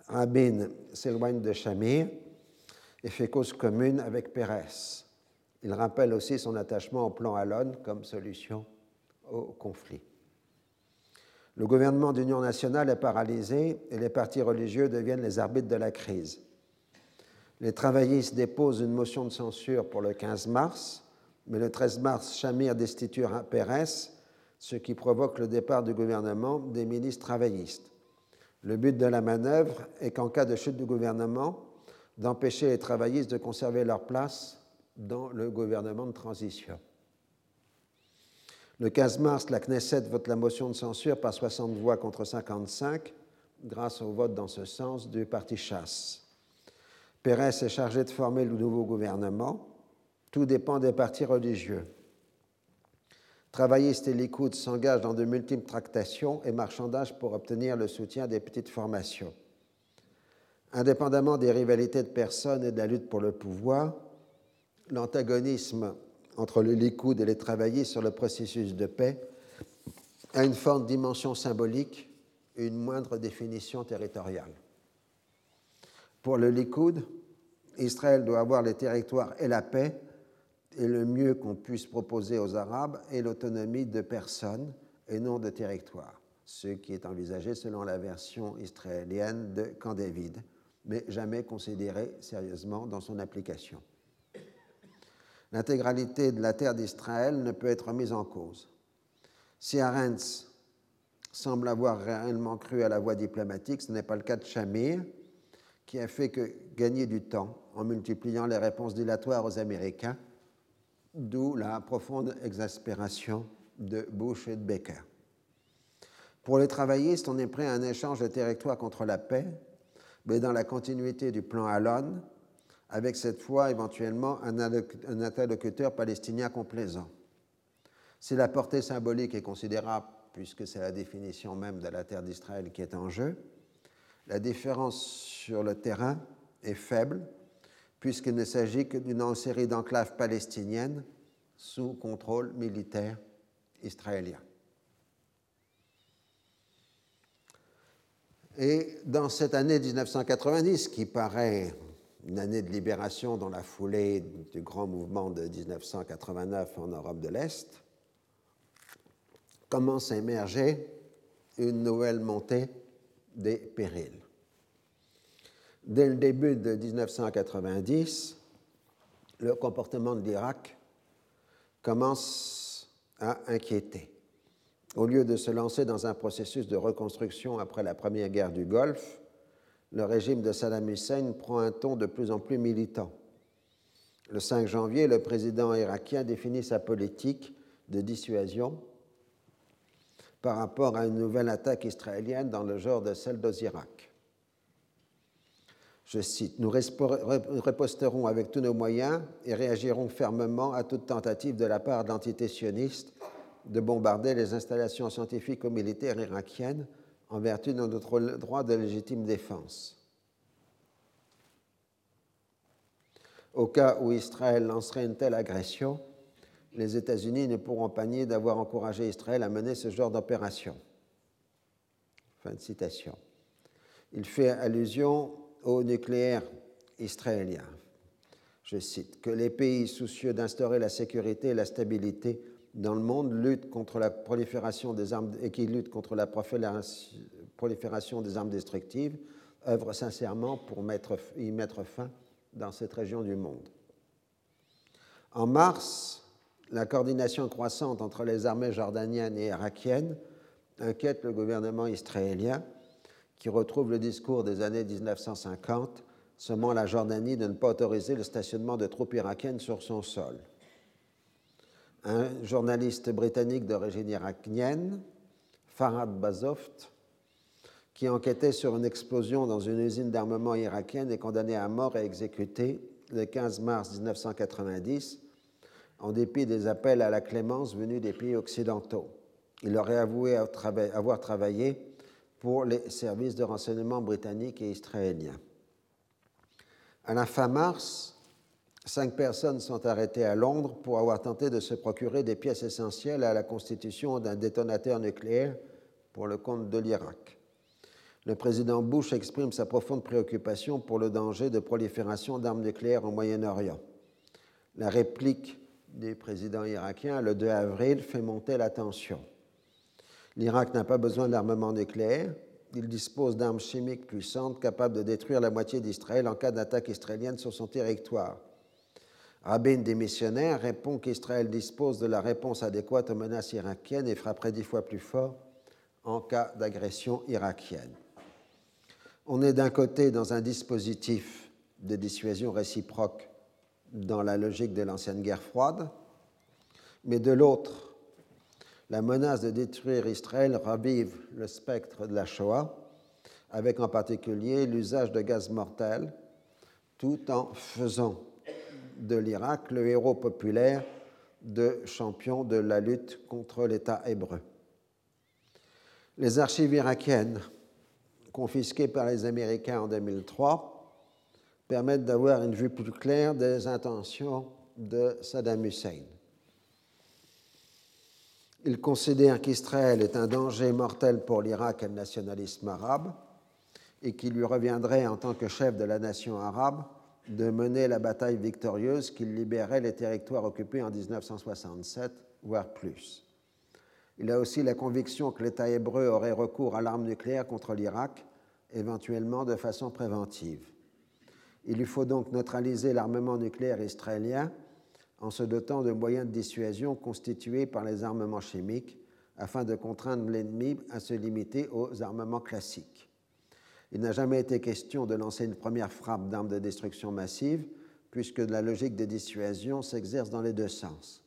Rabin s'éloigne de Shamir et fait cause commune avec Pérez. Il rappelle aussi son attachement au plan Alon comme solution au conflit. Le gouvernement d'union nationale est paralysé et les partis religieux deviennent les arbitres de la crise. Les travaillistes déposent une motion de censure pour le 15 mars, mais le 13 mars, Shamir destitue Pérez, ce qui provoque le départ du gouvernement des ministres travaillistes. Le but de la manœuvre est qu'en cas de chute du gouvernement, d'empêcher les travaillistes de conserver leur place dans le gouvernement de transition. Le 15 mars, la Knesset vote la motion de censure par 60 voix contre 55, grâce au vote dans ce sens du parti chasse. Pérez est chargé de former le nouveau gouvernement. Tout dépend des partis religieux. Travaillistes et Likoud s'engagent dans de multiples tractations et marchandages pour obtenir le soutien des petites formations. Indépendamment des rivalités de personnes et de la lutte pour le pouvoir, l'antagonisme entre le Likoud et les travaillistes sur le processus de paix a une forte dimension symbolique et une moindre définition territoriale. Pour le Likoud, Israël doit avoir les territoires et la paix, et le mieux qu'on puisse proposer aux Arabes est l'autonomie de personnes et non de territoires, ce qui est envisagé selon la version israélienne de Camp David, mais jamais considéré sérieusement dans son application. L'intégralité de la terre d'Israël ne peut être mise en cause. Si Arens semble avoir réellement cru à la voie diplomatique, ce n'est pas le cas de Shamir, qui a fait que gagner du temps en multipliant les réponses dilatoires aux Américains d'où la profonde exaspération de Bush et de Baker. Pour les travaillistes, on est prêt à un échange de territoire contre la paix, mais dans la continuité du plan Allon, avec cette fois éventuellement un interlocuteur palestinien complaisant. Si la portée symbolique est considérable, puisque c'est la définition même de la terre d'Israël qui est en jeu, la différence sur le terrain est faible, puisqu'il ne s'agit que d'une série d'enclaves palestiniennes sous contrôle militaire israélien. Et dans cette année 1990, qui paraît une année de libération dans la foulée du grand mouvement de 1989 en Europe de l'Est, commence à émerger une nouvelle montée des périls. Dès le début de 1990, le comportement de l'Irak commence à inquiéter. Au lieu de se lancer dans un processus de reconstruction après la première guerre du Golfe, le régime de Saddam Hussein prend un ton de plus en plus militant. Le 5 janvier, le président irakien définit sa politique de dissuasion par rapport à une nouvelle attaque israélienne dans le genre de celle d'Ozirak. Je cite, Nous riposterons avec tous nos moyens et réagirons fermement à toute tentative de la part de l'entité sioniste de bombarder les installations scientifiques ou militaires irakiennes en vertu de notre droit de légitime défense. Au cas où Israël lancerait une telle agression, les États-Unis ne pourront pas nier d'avoir encouragé Israël à mener ce genre d'opération. Fin de citation. Il fait allusion au nucléaire israélien. Je cite que les pays soucieux d'instaurer la sécurité et la stabilité dans le monde luttent contre la prolifération des armes et qui luttent contre la prolifération des armes destructives œuvrent sincèrement pour mettre, y mettre fin dans cette région du monde. En mars, la coordination croissante entre les armées jordaniennes et irakiennes inquiète le gouvernement israélien qui retrouve le discours des années 1950 sommant la Jordanie de ne pas autoriser le stationnement de troupes irakiennes sur son sol. Un journaliste britannique d'origine irakienne, Farhad Bazoft, qui enquêtait sur une explosion dans une usine d'armement irakienne, est condamné à mort et exécuté le 15 mars 1990 en dépit des appels à la clémence venus des pays occidentaux. Il aurait avoué avoir travaillé pour les services de renseignement britanniques et israéliens. À la fin mars, cinq personnes sont arrêtées à Londres pour avoir tenté de se procurer des pièces essentielles à la constitution d'un détonateur nucléaire pour le compte de l'Irak. Le président Bush exprime sa profonde préoccupation pour le danger de prolifération d'armes nucléaires au Moyen-Orient. La réplique des présidents irakiens le 2 avril fait monter la tension. L'Irak n'a pas besoin d'armement nucléaire. Il dispose d'armes chimiques puissantes capables de détruire la moitié d'Israël en cas d'attaque israélienne sur son territoire. Rabin, démissionnaire, répond qu'Israël dispose de la réponse adéquate aux menaces irakiennes et frapperait dix fois plus fort en cas d'agression irakienne. On est d'un côté dans un dispositif de dissuasion réciproque dans la logique de l'ancienne guerre froide, mais de l'autre, la menace de détruire Israël ravive le spectre de la Shoah, avec en particulier l'usage de gaz mortels, tout en faisant de l'Irak le héros populaire de champion de la lutte contre l'État hébreu. Les archives irakiennes, confisquées par les Américains en 2003, permettent d'avoir une vue plus claire des intentions de Saddam Hussein. Il considère qu'Israël est un danger mortel pour l'Irak et le nationalisme arabe et qu'il lui reviendrait en tant que chef de la nation arabe de mener la bataille victorieuse qui libérait les territoires occupés en 1967, voire plus. Il a aussi la conviction que l'État hébreu aurait recours à l'arme nucléaire contre l'Irak, éventuellement de façon préventive. Il lui faut donc neutraliser l'armement nucléaire israélien en se dotant de moyens de dissuasion constitués par les armements chimiques afin de contraindre l'ennemi à se limiter aux armements classiques. Il n'a jamais été question de lancer une première frappe d'armes de destruction massive, puisque la logique de dissuasion s'exerce dans les deux sens.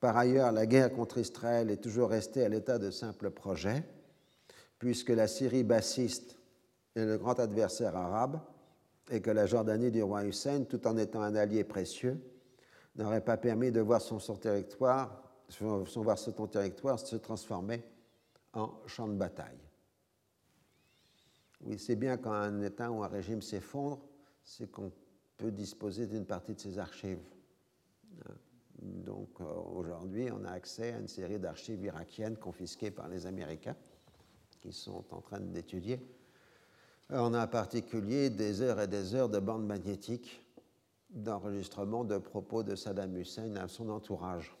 Par ailleurs, la guerre contre Israël est toujours restée à l'état de simple projet, puisque la Syrie bassiste est le grand adversaire arabe et que la Jordanie du roi Hussein, tout en étant un allié précieux, n'aurait pas permis de voir son, territoire, voir son territoire se transformer en champ de bataille. Oui, c'est bien quand un État ou un régime s'effondre, c'est qu'on peut disposer d'une partie de ses archives. Donc euh, aujourd'hui, on a accès à une série d'archives irakiennes confisquées par les Américains qui sont en train d'étudier. On a en particulier des heures et des heures de bandes magnétiques d'enregistrement de propos de Saddam Hussein à son entourage.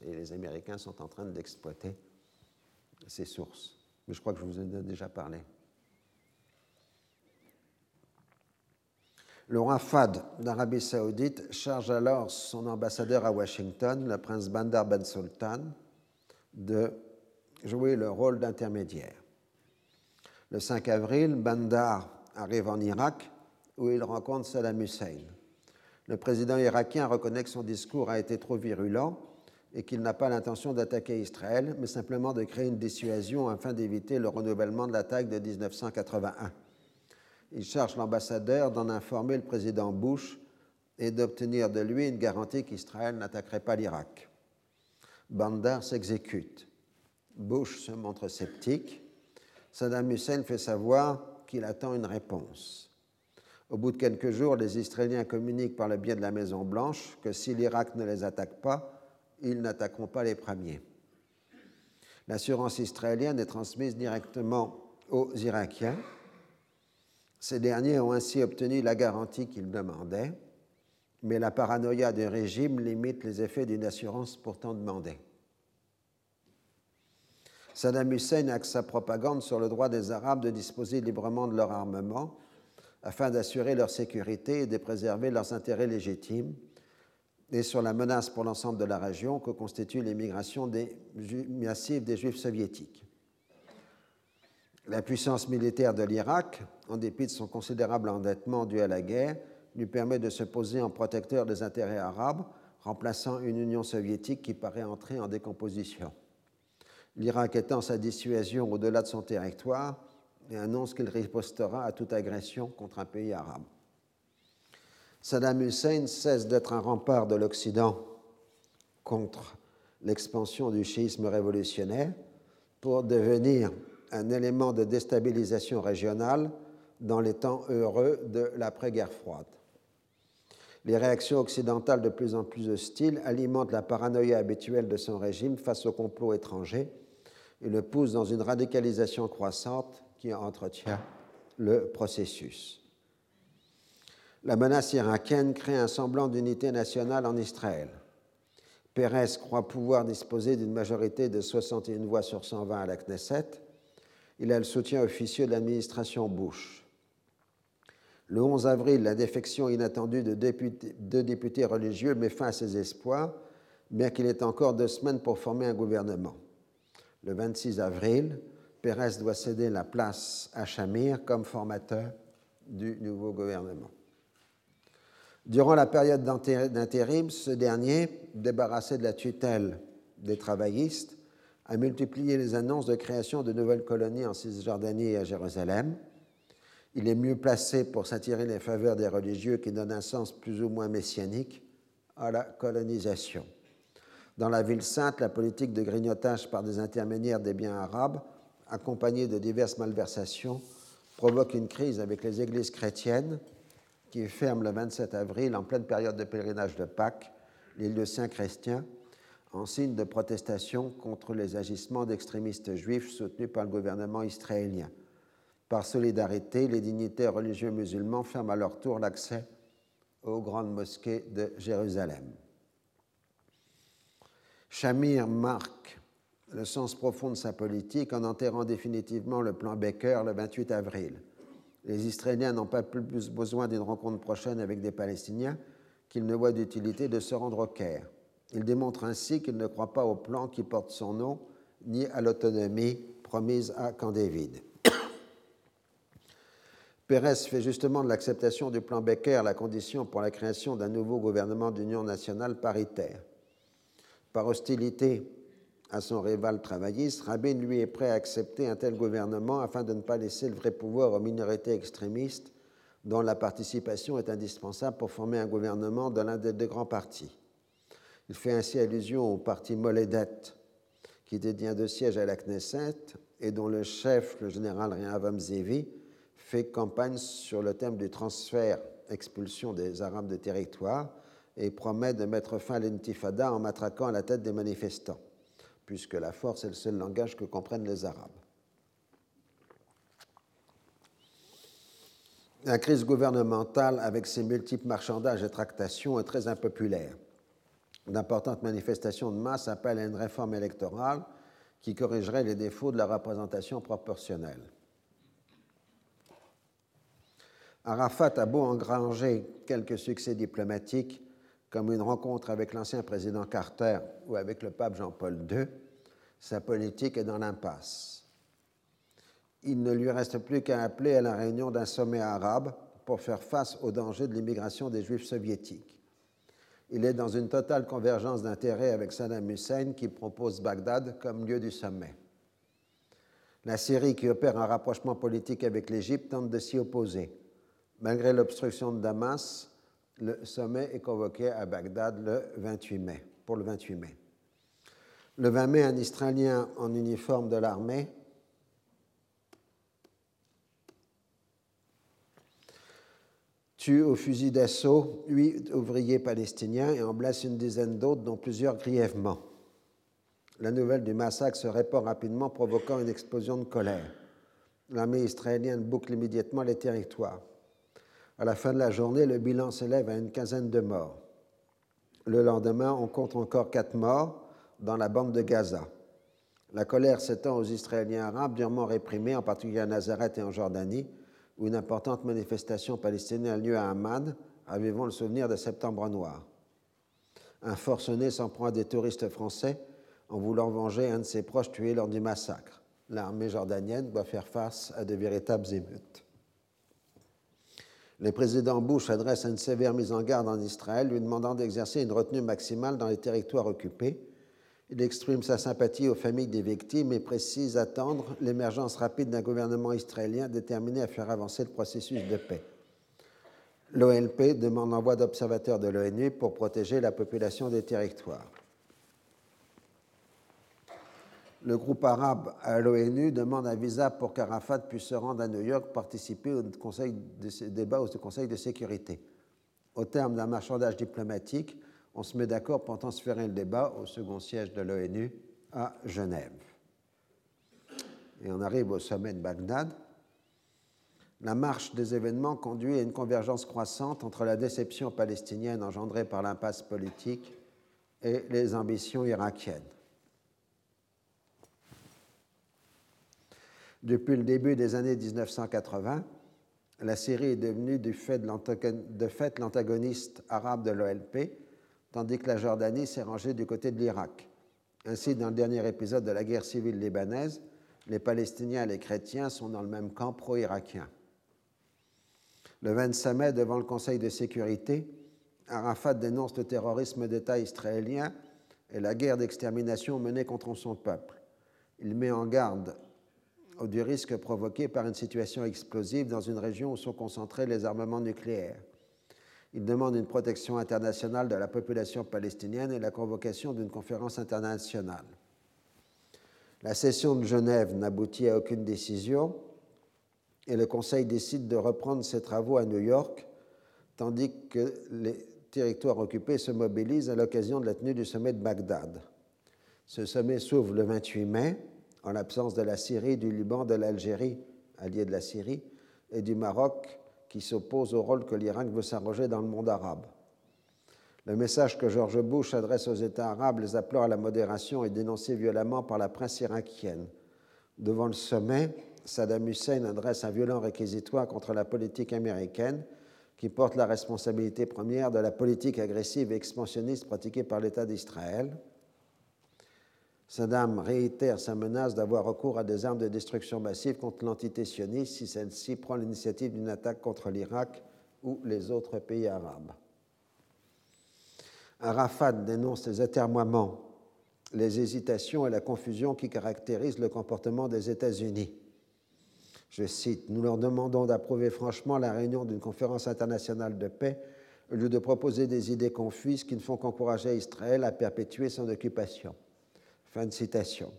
Et les Américains sont en train d'exploiter ces sources. Mais je crois que je vous en ai déjà parlé. Le roi Fad d'Arabie saoudite charge alors son ambassadeur à Washington, le prince Bandar Ben Sultan, de jouer le rôle d'intermédiaire. Le 5 avril, Bandar arrive en Irak où il rencontre Saddam Hussein. Le président irakien reconnaît que son discours a été trop virulent et qu'il n'a pas l'intention d'attaquer Israël, mais simplement de créer une dissuasion afin d'éviter le renouvellement de l'attaque de 1981. Il charge l'ambassadeur d'en informer le président Bush et d'obtenir de lui une garantie qu'Israël n'attaquerait pas l'Irak. Bandar s'exécute. Bush se montre sceptique. Saddam Hussein fait savoir qu'il attend une réponse. Au bout de quelques jours, les Israéliens communiquent par le biais de la Maison-Blanche que si l'Irak ne les attaque pas, ils n'attaqueront pas les premiers. L'assurance israélienne est transmise directement aux Irakiens ces derniers ont ainsi obtenu la garantie qu'ils demandaient, mais la paranoïa du régime limite les effets d'une assurance pourtant demandée. Saddam Hussein axe sa propagande sur le droit des Arabes de disposer librement de leur armement afin d'assurer leur sécurité et de préserver leurs intérêts légitimes, et sur la menace pour l'ensemble de la région que constitue l'immigration massive des Juifs soviétiques. La puissance militaire de l'Irak, en dépit de son considérable endettement dû à la guerre, lui permet de se poser en protecteur des intérêts arabes, remplaçant une Union soviétique qui paraît entrer en décomposition. L'Irak étend sa dissuasion au-delà de son territoire et annonce qu'il ripostera à toute agression contre un pays arabe. Saddam Hussein cesse d'être un rempart de l'Occident contre l'expansion du chiisme révolutionnaire pour devenir un élément de déstabilisation régionale dans les temps heureux de l'après-guerre froide. Les réactions occidentales de plus en plus hostiles alimentent la paranoïa habituelle de son régime face aux complots étrangers et le poussent dans une radicalisation croissante qui entretient le processus. La menace irakienne crée un semblant d'unité nationale en Israël. Pérez croit pouvoir disposer d'une majorité de 61 voix sur 120 à la Knesset, il a le soutien officieux de l'administration Bush. Le 11 avril, la défection inattendue de deux députés religieux met fin à ses espoirs, bien qu'il ait encore deux semaines pour former un gouvernement. Le 26 avril, Pérez doit céder la place à Shamir comme formateur du nouveau gouvernement. Durant la période d'intérim, ce dernier, débarrassé de la tutelle des travaillistes, a multiplié les annonces de création de nouvelles colonies en Cisjordanie et à Jérusalem. Il est mieux placé pour s'attirer les faveurs des religieux qui donnent un sens plus ou moins messianique à la colonisation. Dans la ville sainte, la politique de grignotage par des intermédiaires des biens arabes, accompagnée de diverses malversations, provoque une crise avec les églises chrétiennes qui ferment le 27 avril, en pleine période de pèlerinage de Pâques, les lieux saints chrétiens en signe de protestation contre les agissements d'extrémistes juifs soutenus par le gouvernement israélien. Par solidarité, les dignitaires religieux musulmans ferment à leur tour l'accès aux grandes mosquées de Jérusalem. Shamir marque le sens profond de sa politique en enterrant définitivement le plan Baker le 28 avril. Les Israéliens n'ont pas plus besoin d'une rencontre prochaine avec des Palestiniens qu'ils ne voient d'utilité de se rendre au Caire. Il démontre ainsi qu'il ne croit pas au plan qui porte son nom, ni à l'autonomie promise à Camp David. Pérez fait justement de l'acceptation du plan Becker la condition pour la création d'un nouveau gouvernement d'union nationale paritaire. Par hostilité à son rival travailliste, Rabin lui est prêt à accepter un tel gouvernement afin de ne pas laisser le vrai pouvoir aux minorités extrémistes dont la participation est indispensable pour former un gouvernement de l'un des deux grands partis. Il fait ainsi allusion au parti Moledet, qui détient deux sièges à la Knesset et dont le chef, le général Rehavam Zevi, fait campagne sur le thème du transfert, expulsion des Arabes de territoire, et promet de mettre fin à l'intifada en matraquant à la tête des manifestants, puisque la force est le seul langage que comprennent les Arabes. La crise gouvernementale, avec ses multiples marchandages et tractations, est très impopulaire. D'importantes manifestations de masse appellent à une réforme électorale qui corrigerait les défauts de la représentation proportionnelle. Arafat a beau engranger quelques succès diplomatiques, comme une rencontre avec l'ancien président Carter ou avec le pape Jean-Paul II, sa politique est dans l'impasse. Il ne lui reste plus qu'à appeler à la réunion d'un sommet arabe pour faire face au danger de l'immigration des juifs soviétiques. Il est dans une totale convergence d'intérêts avec Saddam Hussein qui propose Bagdad comme lieu du sommet. La Syrie, qui opère un rapprochement politique avec l'Égypte, tente de s'y opposer. Malgré l'obstruction de Damas, le sommet est convoqué à Bagdad le 28 mai, pour le 28 mai. Le 20 mai, un Israélien en uniforme de l'armée tue au fusil d'assaut huit ouvriers palestiniens et en blesse une dizaine d'autres, dont plusieurs grièvement. La nouvelle du massacre se répand rapidement, provoquant une explosion de colère. L'armée israélienne boucle immédiatement les territoires. À la fin de la journée, le bilan s'élève à une quinzaine de morts. Le lendemain, on compte encore quatre morts dans la bande de Gaza. La colère s'étend aux Israéliens arabes durement réprimés, en particulier à Nazareth et en Jordanie, où une importante manifestation palestinienne a lieu à Amman, avivant le souvenir de Septembre Noir. Un forcené s'en prend à des touristes français en voulant venger un de ses proches tué lors du massacre. L'armée jordanienne doit faire face à de véritables émeutes. Le président Bush adresse une sévère mise en garde en Israël, lui demandant d'exercer une retenue maximale dans les territoires occupés. Il exprime sa sympathie aux familles des victimes et précise attendre l'émergence rapide d'un gouvernement israélien déterminé à faire avancer le processus de paix. L'OLP demande l'envoi d'observateurs de l'ONU pour protéger la population des territoires le groupe arabe à l'ONU demande un visa pour qu'Arafat puisse se rendre à New York participer au conseil de débat au Conseil de sécurité. Au terme d'un marchandage diplomatique, on se met d'accord pour transférer le débat au second siège de l'ONU à Genève. Et on arrive au sommet de Bagdad. La marche des événements conduit à une convergence croissante entre la déception palestinienne engendrée par l'impasse politique et les ambitions irakiennes. Depuis le début des années 1980, la Syrie est devenue de fait l'antagoniste arabe de l'OLP, tandis que la Jordanie s'est rangée du côté de l'Irak. Ainsi, dans le dernier épisode de la guerre civile libanaise, les Palestiniens et les chrétiens sont dans le même camp pro-irakien. Le 25 mai, devant le Conseil de sécurité, Arafat dénonce le terrorisme d'État israélien et la guerre d'extermination menée contre son peuple. Il met en garde du risque provoqué par une situation explosive dans une région où sont concentrés les armements nucléaires. Il demande une protection internationale de la population palestinienne et la convocation d'une conférence internationale. La session de Genève n'aboutit à aucune décision et le Conseil décide de reprendre ses travaux à New York, tandis que les territoires occupés se mobilisent à l'occasion de la tenue du sommet de Bagdad. Ce sommet s'ouvre le 28 mai en l'absence de la Syrie, du Liban, de l'Algérie, allié de la Syrie, et du Maroc, qui s'oppose au rôle que l'Irak veut s'arroger dans le monde arabe. Le message que George Bush adresse aux États arabes les appelant à la modération est dénoncé violemment par la presse irakienne. Devant le sommet, Saddam Hussein adresse un violent réquisitoire contre la politique américaine qui porte la responsabilité première de la politique agressive et expansionniste pratiquée par l'État d'Israël Saddam réitère sa menace d'avoir recours à des armes de destruction massive contre l'entité sioniste si celle-ci prend l'initiative d'une attaque contre l'Irak ou les autres pays arabes. Arafat dénonce les atermoiements, les hésitations et la confusion qui caractérisent le comportement des États-Unis. Je cite, Nous leur demandons d'approuver franchement la réunion d'une conférence internationale de paix au lieu de proposer des idées confuses qui ne font qu'encourager Israël à perpétuer son occupation. Fin de citation.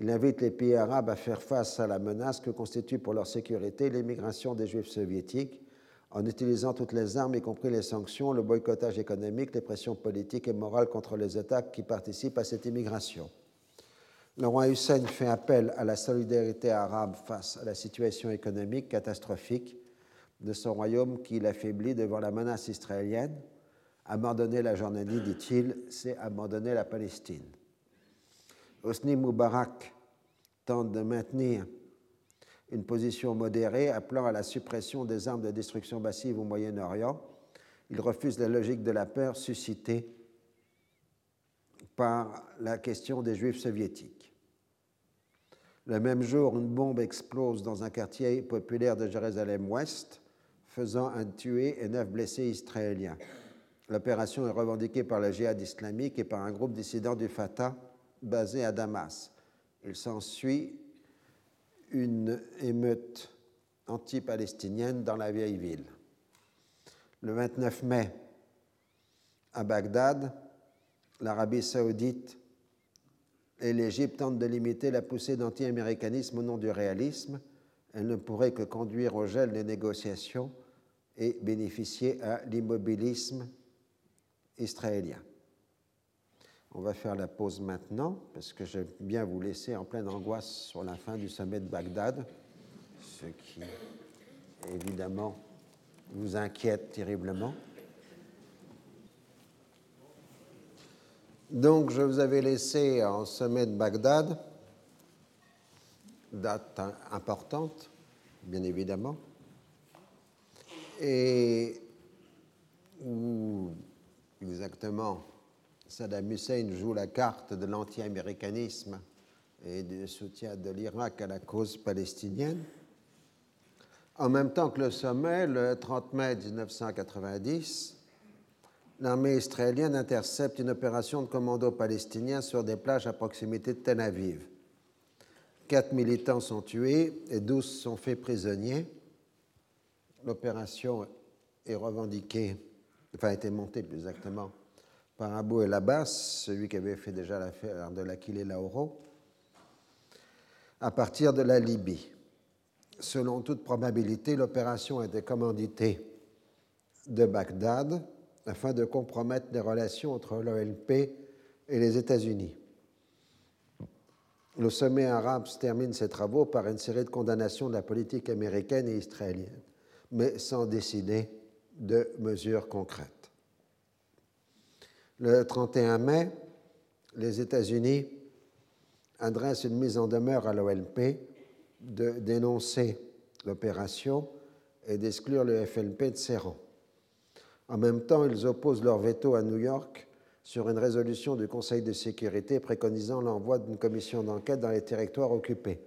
Il invite les pays arabes à faire face à la menace que constitue pour leur sécurité l'immigration des Juifs soviétiques en utilisant toutes les armes, y compris les sanctions, le boycottage économique, les pressions politiques et morales contre les États qui participent à cette immigration. Le roi Hussein fait appel à la solidarité arabe face à la situation économique catastrophique de son royaume qu'il affaiblit devant la menace israélienne. Abandonner la Jordanie, dit-il, c'est abandonner la Palestine. Hosni Moubarak tente de maintenir une position modérée appelant à la suppression des armes de destruction massive au Moyen-Orient. Il refuse la logique de la peur suscitée par la question des Juifs soviétiques. Le même jour, une bombe explose dans un quartier populaire de Jérusalem-Ouest, faisant un tué et neuf blessés israéliens. L'opération est revendiquée par le djihad islamique et par un groupe dissident du Fatah basé à Damas. Il s'ensuit une émeute anti-palestinienne dans la vieille ville. Le 29 mai, à Bagdad, l'Arabie saoudite et l'Égypte tentent de limiter la poussée d'anti-américanisme au nom du réalisme. Elle ne pourrait que conduire au gel des négociations et bénéficier à l'immobilisme israélien. On va faire la pause maintenant parce que j'aime bien vous laisser en pleine angoisse sur la fin du sommet de Bagdad, ce qui évidemment vous inquiète terriblement. Donc je vous avais laissé en sommet de Bagdad, date importante, bien évidemment, et où exactement Saddam Hussein joue la carte de l'anti-américanisme et du soutien de l'Irak à la cause palestinienne. En même temps que le sommet, le 30 mai 1990, l'armée israélienne intercepte une opération de commando palestinien sur des plages à proximité de Tel Aviv. Quatre militants sont tués et douze sont faits prisonniers. L'opération est revendiquée, enfin a été montée plus exactement, par Abu El Abbas, celui qui avait fait déjà l'affaire de l'Aquilée Lauro, à partir de la Libye. Selon toute probabilité, l'opération été commanditée de Bagdad afin de compromettre les relations entre l'OLP et les États-Unis. Le sommet arabe termine ses travaux par une série de condamnations de la politique américaine et israélienne, mais sans décider de mesures concrètes. Le 31 mai, les États-Unis adressent une mise en demeure à l'OLP de dénoncer l'opération et d'exclure le FLP de ses rangs. En même temps, ils opposent leur veto à New York sur une résolution du Conseil de sécurité préconisant l'envoi d'une commission d'enquête dans les territoires occupés.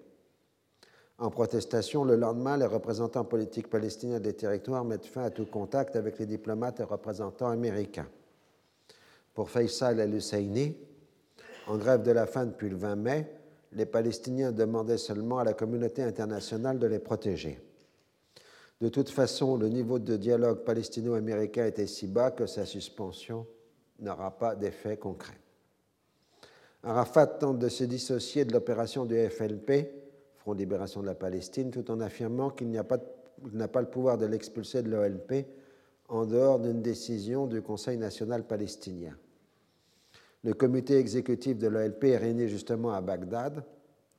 En protestation, le lendemain, les représentants politiques palestiniens des territoires mettent fin à tout contact avec les diplomates et représentants américains pour Faisal el-Husseini, en grève de la faim depuis le 20 mai, les Palestiniens demandaient seulement à la communauté internationale de les protéger. De toute façon, le niveau de dialogue palestino-américain était si bas que sa suspension n'aura pas d'effet concret. Arafat tente de se dissocier de l'opération du FLP, Front de libération de la Palestine, tout en affirmant qu'il n'a pas, pas, le pouvoir de l'expulser de l'OLP en dehors d'une décision du Conseil national palestinien. Le comité exécutif de l'OLP, réuni justement à Bagdad,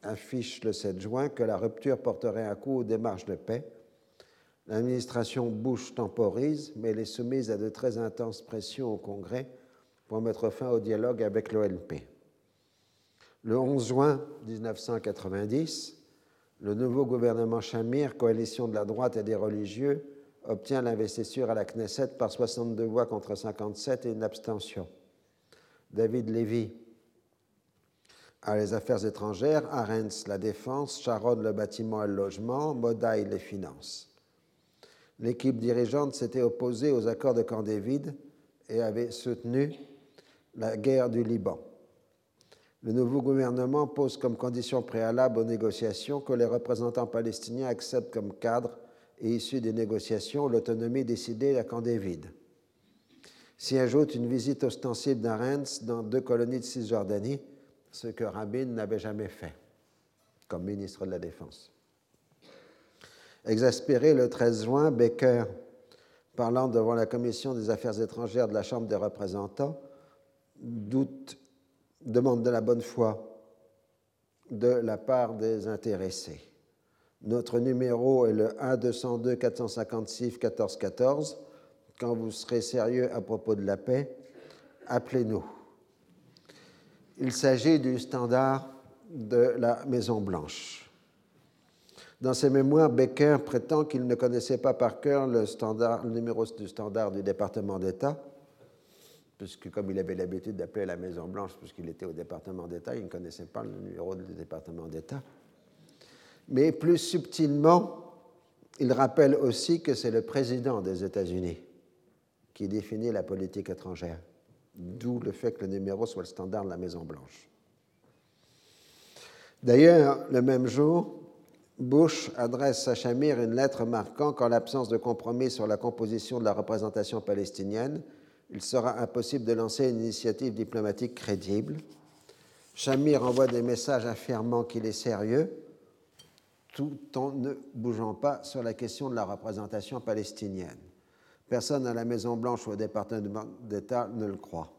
affiche le 7 juin que la rupture porterait un coup aux démarches de paix. L'administration Bush temporise, mais elle est soumise à de très intenses pressions au Congrès pour mettre fin au dialogue avec l'OLP. Le 11 juin 1990, le nouveau gouvernement Shamir, coalition de la droite et des religieux, obtient l'investiture à la Knesset par 62 voix contre 57 et une abstention. David Levy à les affaires étrangères, Arens la défense, Sharon le bâtiment et le logement, Modaï les finances. L'équipe dirigeante s'était opposée aux accords de Camp David et avait soutenu la guerre du Liban. Le nouveau gouvernement pose comme condition préalable aux négociations que les représentants palestiniens acceptent comme cadre et issu des négociations l'autonomie décidée à Camp David. S'y ajoute une visite ostensible d'Arens dans deux colonies de Cisjordanie, ce que Rabin n'avait jamais fait comme ministre de la Défense. Exaspéré le 13 juin, Baker, parlant devant la Commission des Affaires étrangères de la Chambre des représentants, doute, demande de la bonne foi de la part des intéressés. Notre numéro est le 1-202-456-1414. Quand vous serez sérieux à propos de la paix, appelez-nous. Il s'agit du standard de la Maison-Blanche. Dans ses mémoires, Becker prétend qu'il ne connaissait pas par cœur le, le numéro du standard du département d'État, puisque comme il avait l'habitude d'appeler la Maison-Blanche, puisqu'il était au département d'État, il ne connaissait pas le numéro du département d'État. Mais plus subtilement, il rappelle aussi que c'est le président des États-Unis qui définit la politique étrangère, d'où le fait que le numéro soit le standard de la Maison-Blanche. D'ailleurs, le même jour, Bush adresse à Shamir une lettre marquant qu'en l'absence de compromis sur la composition de la représentation palestinienne, il sera impossible de lancer une initiative diplomatique crédible. Shamir envoie des messages affirmant qu'il est sérieux, tout en ne bougeant pas sur la question de la représentation palestinienne. Personne à la Maison-Blanche ou au département d'État ne le croit.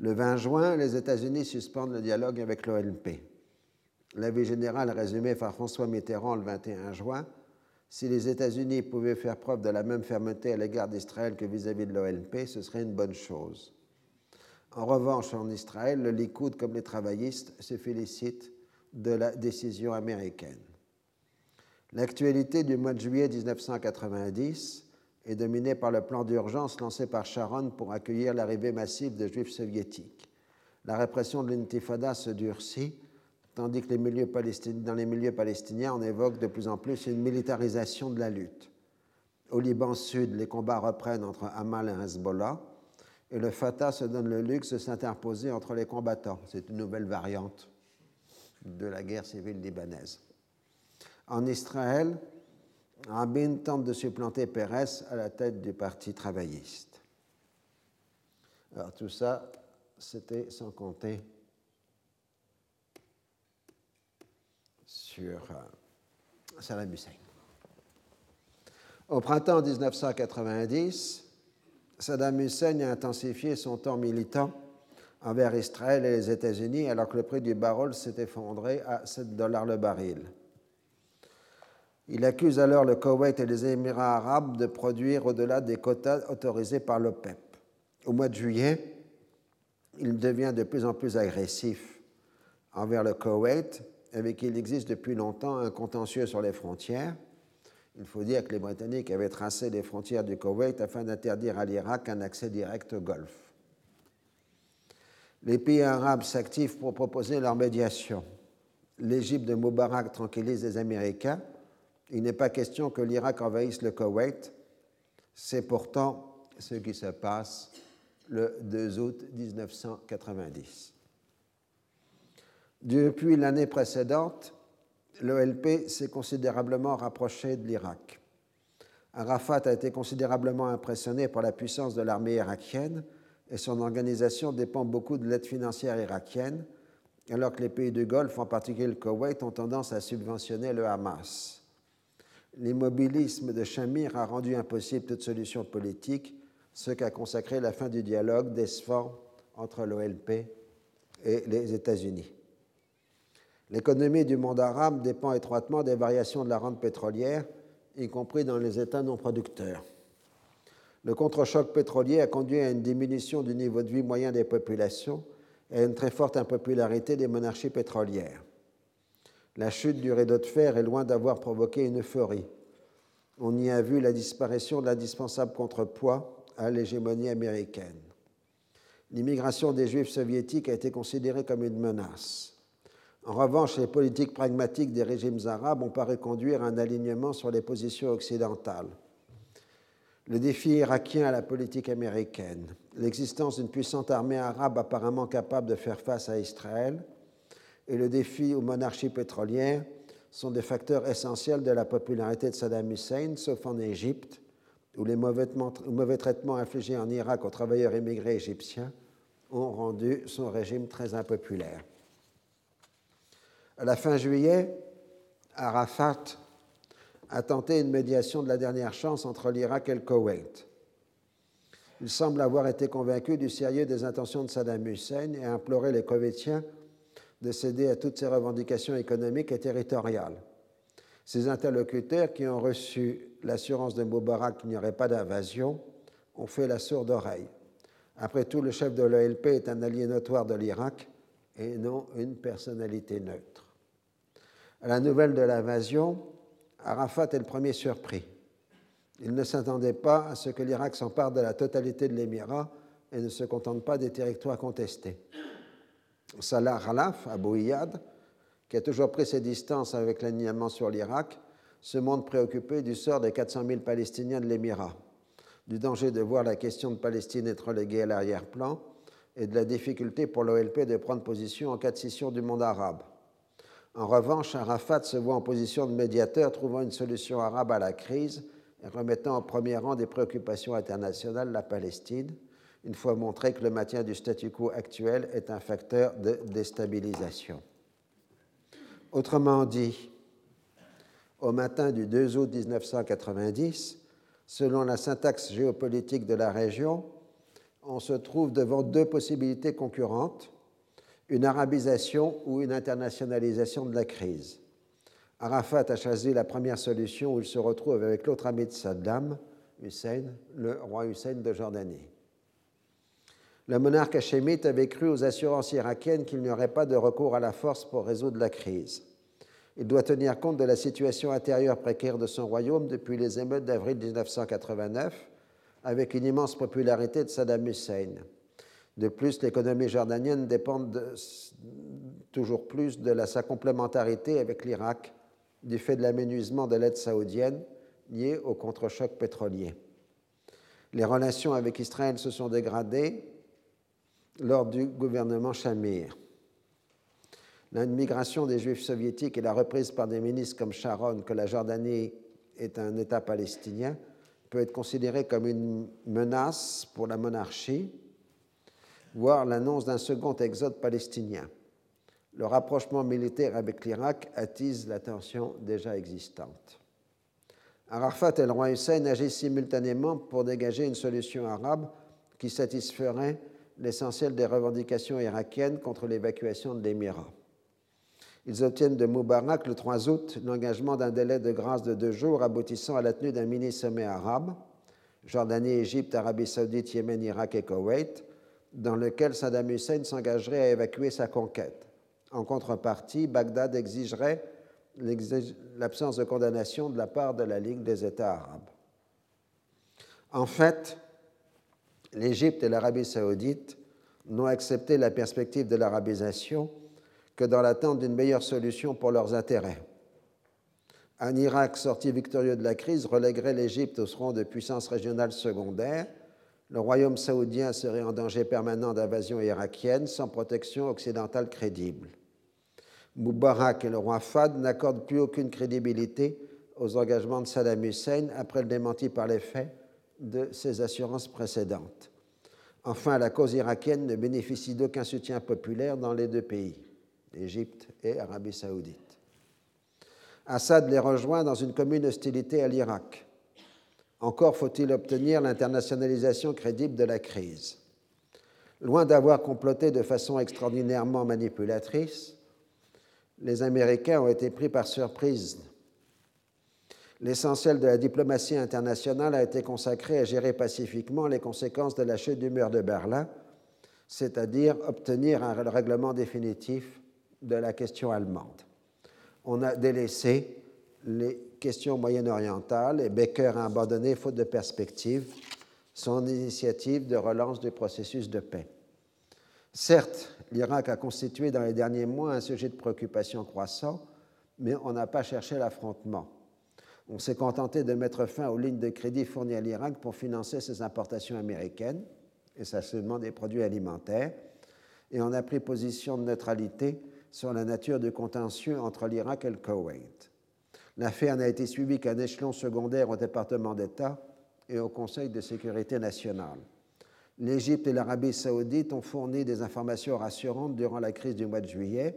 Le 20 juin, les États-Unis suspendent le dialogue avec l'OLP. L'avis général résumé par François Mitterrand le 21 juin si les États-Unis pouvaient faire preuve de la même fermeté à l'égard d'Israël que vis-à-vis de l'OLP, ce serait une bonne chose. En revanche, en Israël, le Likoud comme les travaillistes se félicitent de la décision américaine. L'actualité du mois de juillet 1990 est dominée par le plan d'urgence lancé par Sharon pour accueillir l'arrivée massive de juifs soviétiques. La répression de l'intifada se durcit, tandis que dans les milieux palestiniens, on évoque de plus en plus une militarisation de la lutte. Au Liban Sud, les combats reprennent entre Hamal et Hezbollah, et le Fatah se donne le luxe de s'interposer entre les combattants. C'est une nouvelle variante de la guerre civile libanaise. En Israël, Rabin tente de supplanter Pérez à la tête du Parti travailliste. Alors tout ça, c'était sans compter sur euh, Saddam Hussein. Au printemps 1990, Saddam Hussein a intensifié son temps militant envers Israël et les États-Unis alors que le prix du baril s'est effondré à 7 dollars le baril. Il accuse alors le Koweït et les Émirats arabes de produire au-delà des quotas autorisés par l'OPEP. Au mois de juillet, il devient de plus en plus agressif envers le Koweït, avec qui il existe depuis longtemps un contentieux sur les frontières. Il faut dire que les Britanniques avaient tracé les frontières du Koweït afin d'interdire à l'Irak un accès direct au Golfe les pays arabes s'activent pour proposer leur médiation. L'Égypte de Moubarak tranquillise les Américains. Il n'est pas question que l'Irak envahisse le Koweït. C'est pourtant ce qui se passe le 2 août 1990. Depuis l'année précédente, l'OLP s'est considérablement rapproché de l'Irak. Arafat a été considérablement impressionné par la puissance de l'armée irakienne et son organisation dépend beaucoup de l'aide financière irakienne, alors que les pays du Golfe, en particulier le Koweït, ont tendance à subventionner le Hamas. L'immobilisme de Shamir a rendu impossible toute solution politique, ce qu'a consacré la fin du dialogue d'Esfand entre l'OLP et les États-Unis. L'économie du monde arabe dépend étroitement des variations de la rente pétrolière, y compris dans les États non producteurs. Le contre-choc pétrolier a conduit à une diminution du niveau de vie moyen des populations et à une très forte impopularité des monarchies pétrolières. La chute du rideau de fer est loin d'avoir provoqué une euphorie. On y a vu la disparition de l'indispensable contrepoids à l'hégémonie américaine. l'immigration des Juifs soviétiques a été considérée comme une menace. En revanche, les politiques pragmatiques des régimes arabes ont paru conduire à un alignement sur les positions occidentales. Le défi irakien à la politique américaine, l'existence d'une puissante armée arabe apparemment capable de faire face à Israël et le défi aux monarchies pétrolières sont des facteurs essentiels de la popularité de Saddam Hussein, sauf en Égypte, où les mauvais, traitements infligés en Irak aux travailleurs immigrés égyptiens ont rendu son régime très impopulaire. À la fin juillet, Arafat a tenté une médiation de la dernière chance entre l'Irak et le Koweït. Il semble avoir été convaincu du sérieux des intentions de Saddam Hussein et a imploré les Koweïtiens de céder à toutes ses revendications économiques et territoriales. Ces interlocuteurs, qui ont reçu l'assurance de Moubarak qu'il n'y aurait pas d'invasion, ont fait la sourde oreille. Après tout, le chef de l'OLP est un allié notoire de l'Irak et non une personnalité neutre. À la nouvelle de l'invasion, Arafat est le premier surpris. Il ne s'attendait pas à ce que l'Irak s'empare de la totalité de l'Émirat et ne se contente pas des territoires contestés. Salah Khalaf, Abou Iyad, qui a toujours pris ses distances avec l'alignement sur l'Irak, se montre préoccupé du sort des 400 000 Palestiniens de l'Émirat, du danger de voir la question de Palestine être reléguée à l'arrière-plan et de la difficulté pour l'OLP de prendre position en cas de scission du monde arabe. En revanche, Arafat se voit en position de médiateur, trouvant une solution arabe à la crise et remettant au premier rang des préoccupations internationales la Palestine, une fois montré que le maintien du statu quo actuel est un facteur de déstabilisation. Autrement dit, au matin du 2 août 1990, selon la syntaxe géopolitique de la région, on se trouve devant deux possibilités concurrentes une arabisation ou une internationalisation de la crise. Arafat a choisi la première solution où il se retrouve avec l'autre ami de Saddam, Hussein, le roi Hussein de Jordanie. Le monarque hachémite avait cru aux assurances irakiennes qu'il n'y aurait pas de recours à la force pour résoudre la crise. Il doit tenir compte de la situation intérieure précaire de son royaume depuis les émeutes d'avril 1989, avec une immense popularité de Saddam Hussein. De plus, l'économie jordanienne dépend toujours plus de sa complémentarité avec l'Irak du fait de l'aménusement de l'aide saoudienne liée au contre-choc pétrolier. Les relations avec Israël se sont dégradées lors du gouvernement Shamir. L'immigration des Juifs soviétiques et la reprise par des ministres comme Sharon que la Jordanie est un État palestinien peut être considérée comme une menace pour la monarchie voire l'annonce d'un second exode palestinien. Le rapprochement militaire avec l'Irak attise la tension déjà existante. Arafat et le roi Hussein agissent simultanément pour dégager une solution arabe qui satisferait l'essentiel des revendications irakiennes contre l'évacuation de l'Émirat. Ils obtiennent de Moubarak le 3 août l'engagement d'un délai de grâce de deux jours aboutissant à la tenue d'un mini-sommet arabe, Jordanie, Égypte, Arabie saoudite, Yémen, Irak et Koweït, dans lequel Saddam Hussein s'engagerait à évacuer sa conquête. En contrepartie, Bagdad exigerait l'absence de condamnation de la part de la Ligue des États arabes. En fait, l'Égypte et l'Arabie saoudite n'ont accepté la perspective de l'arabisation que dans l'attente d'une meilleure solution pour leurs intérêts. Un Irak sorti victorieux de la crise relèguerait l'Égypte au rang de puissance régionale secondaire le royaume saoudien serait en danger permanent d'invasion irakienne sans protection occidentale crédible. Moubarak et le roi Fad n'accordent plus aucune crédibilité aux engagements de Saddam Hussein après le démenti par les faits de ses assurances précédentes. Enfin, la cause irakienne ne bénéficie d'aucun soutien populaire dans les deux pays, Égypte et Arabie saoudite. Assad les rejoint dans une commune hostilité à l'Irak. Encore faut-il obtenir l'internationalisation crédible de la crise. Loin d'avoir comploté de façon extraordinairement manipulatrice, les Américains ont été pris par surprise. L'essentiel de la diplomatie internationale a été consacré à gérer pacifiquement les conséquences de la chute du mur de Berlin, c'est-à-dire obtenir un règlement définitif de la question allemande. On a délaissé les question moyen-orientale et Becker a abandonné, faute de perspective, son initiative de relance du processus de paix. Certes, l'Irak a constitué dans les derniers mois un sujet de préoccupation croissant, mais on n'a pas cherché l'affrontement. On s'est contenté de mettre fin aux lignes de crédit fournies à l'Irak pour financer ses importations américaines, et ça des produits alimentaires, et on a pris position de neutralité sur la nature du contentieux entre l'Irak et le Koweït. L'affaire n'a été suivie qu'à un échelon secondaire au département d'État et au Conseil de sécurité nationale. L'Égypte et l'Arabie saoudite ont fourni des informations rassurantes durant la crise du mois de juillet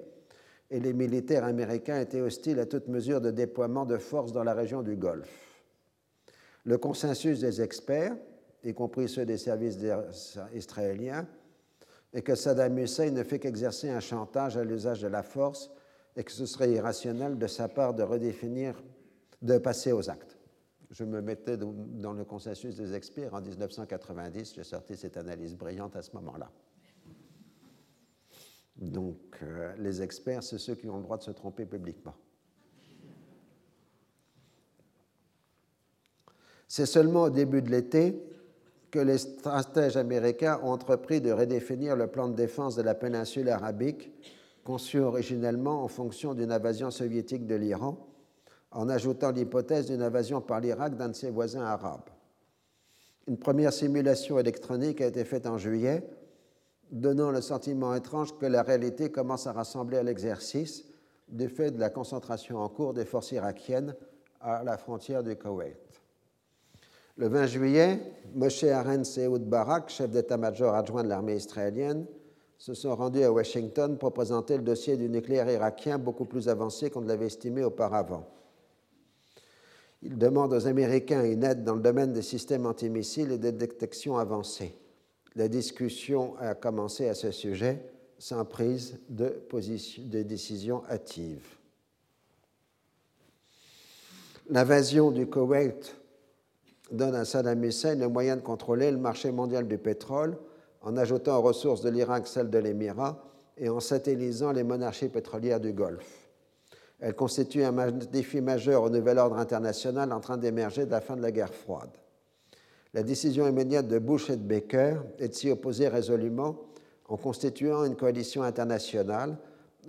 et les militaires américains étaient hostiles à toute mesure de déploiement de forces dans la région du Golfe. Le consensus des experts, y compris ceux des services israéliens, est que Saddam Hussein ne fait qu'exercer un chantage à l'usage de la force et que ce serait irrationnel de sa part de redéfinir, de passer aux actes. Je me mettais dans le consensus des experts en 1990, j'ai sorti cette analyse brillante à ce moment-là. Donc, euh, les experts, c'est ceux qui ont le droit de se tromper publiquement. C'est seulement au début de l'été que les stratèges américains ont entrepris de redéfinir le plan de défense de la péninsule arabique, conçu originellement en fonction d'une invasion soviétique de l'Iran, en ajoutant l'hypothèse d'une invasion par l'Irak d'un de ses voisins arabes. Une première simulation électronique a été faite en juillet, donnant le sentiment étrange que la réalité commence à rassembler à l'exercice du fait de la concentration en cours des forces irakiennes à la frontière du Koweït. Le 20 juillet, Moshe Aren Seoud Barak, chef d'état-major adjoint de l'armée israélienne, se sont rendus à Washington pour présenter le dossier du nucléaire irakien beaucoup plus avancé qu'on ne l'avait estimé auparavant. Il demande aux Américains une aide dans le domaine des systèmes antimissiles et des détections avancées. La discussion a commencé à ce sujet sans prise de, décision hâtive. L'invasion du Koweït donne à Saddam Hussein le moyen de contrôler le marché mondial du pétrole en ajoutant aux ressources de l'Irak celles de l'Émirat et en satellisant les monarchies pétrolières du Golfe. Elle constitue un défi majeur au nouvel ordre international en train d'émerger de la fin de la guerre froide. La décision immédiate de Bush et de Baker est de s'y opposer résolument en constituant une coalition internationale,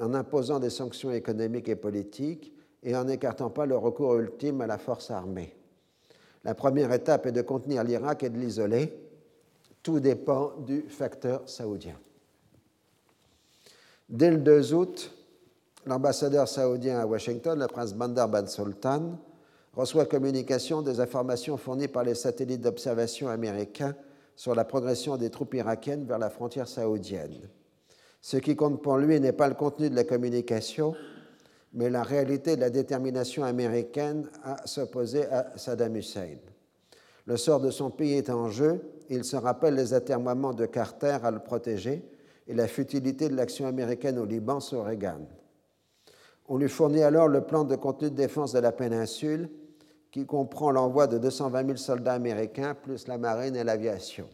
en imposant des sanctions économiques et politiques et en n'écartant pas le recours ultime à la force armée. La première étape est de contenir l'Irak et de l'isoler. Tout dépend du facteur saoudien. Dès le 2 août, l'ambassadeur saoudien à Washington, le prince Bandar Ben Sultan, reçoit communication des informations fournies par les satellites d'observation américains sur la progression des troupes irakiennes vers la frontière saoudienne. Ce qui compte pour lui n'est pas le contenu de la communication, mais la réalité de la détermination américaine à s'opposer à Saddam Hussein. Le sort de son pays est en jeu, il se rappelle les atermoiements de Carter à le protéger et la futilité de l'action américaine au Liban sous Reagan. On lui fournit alors le plan de contenu de défense de la péninsule, qui comprend l'envoi de 220 000 soldats américains, plus la marine et l'aviation.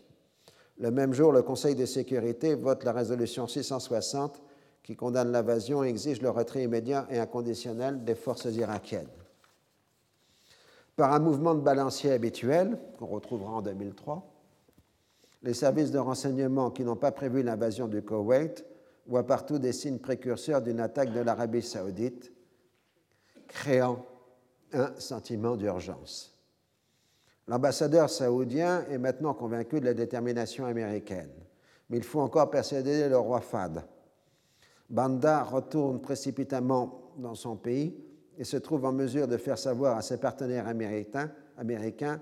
Le même jour, le Conseil de sécurité vote la résolution 660 qui condamne l'invasion et exige le retrait immédiat et inconditionnel des forces irakiennes. Par un mouvement de balancier habituel, qu'on retrouvera en 2003, les services de renseignement qui n'ont pas prévu l'invasion du Koweït voient partout des signes précurseurs d'une attaque de l'Arabie saoudite, créant un sentiment d'urgence. L'ambassadeur saoudien est maintenant convaincu de la détermination américaine, mais il faut encore persuader le roi Fad Banda retourne précipitamment dans son pays et se trouve en mesure de faire savoir à ses partenaires américains, américains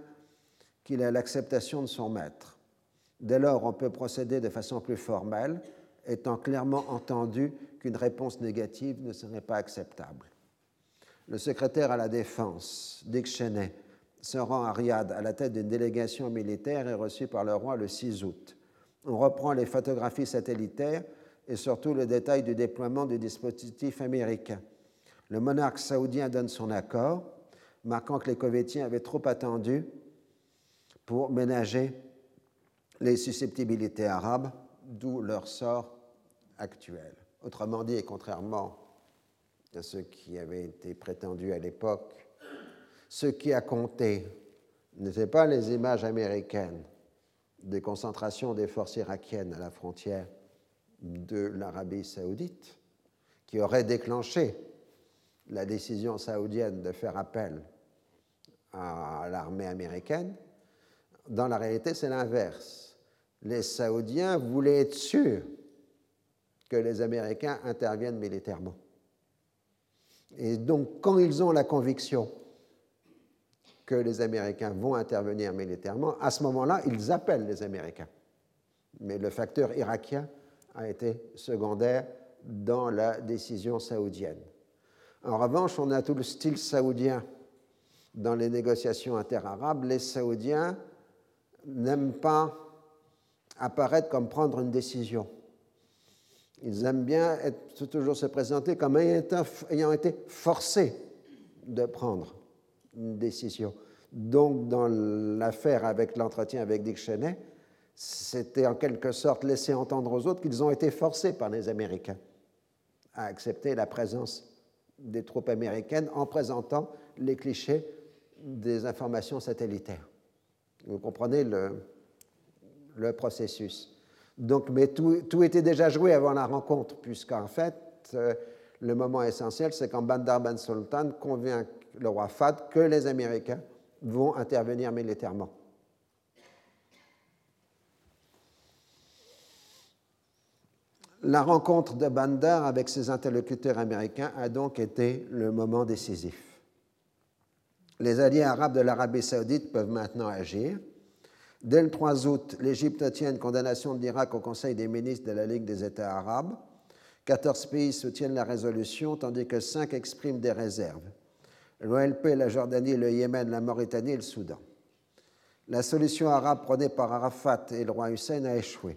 qu'il a l'acceptation de son maître. Dès lors, on peut procéder de façon plus formelle, étant clairement entendu qu'une réponse négative ne serait pas acceptable. Le secrétaire à la Défense, Dick Cheney, se rend à Riyad à la tête d'une délégation militaire et reçu par le roi le 6 août. On reprend les photographies satellitaires et surtout le détail du déploiement du dispositif américain. Le monarque saoudien donne son accord, marquant que les Koweïtiens avaient trop attendu pour ménager les susceptibilités arabes, d'où leur sort actuel. Autrement dit, et contrairement ce qui avait été prétendu à l'époque, ce qui a compté n'était pas les images américaines des concentrations des forces irakiennes à la frontière, de l'Arabie saoudite, qui aurait déclenché la décision saoudienne de faire appel à l'armée américaine, dans la réalité, c'est l'inverse. Les Saoudiens voulaient être sûrs que les Américains interviennent militairement. Et donc, quand ils ont la conviction que les Américains vont intervenir militairement, à ce moment-là, ils appellent les Américains. Mais le facteur irakien a été secondaire dans la décision saoudienne. En revanche, on a tout le style saoudien dans les négociations interarabes. Les Saoudiens n'aiment pas apparaître comme prendre une décision. Ils aiment bien toujours se présenter comme ayant été forcés de prendre une décision. Donc, dans l'affaire avec l'entretien avec Dick Cheney, c'était en quelque sorte laisser entendre aux autres qu'ils ont été forcés par les Américains à accepter la présence des troupes américaines en présentant les clichés des informations satellitaires. Vous comprenez le processus. Donc, mais tout, était déjà joué avant la rencontre, puisqu'en fait, euh, le moment essentiel, c'est quand Bandar Ben Sultan convainc le roi Fad que les Américains vont intervenir militairement. La rencontre de Bandar avec ses interlocuteurs américains a donc été le moment décisif. Les alliés arabes de l'Arabie saoudite peuvent maintenant agir. Dès le 3 août, l'Égypte obtient une condamnation de l'Irak au Conseil des ministres de la Ligue des États arabes. 14 pays soutiennent la résolution, tandis que 5 expriment des réserves. L'OLP, la Jordanie, le Yémen, la Mauritanie et le Soudan. La solution arabe prônée par Arafat et le roi Hussein a échoué.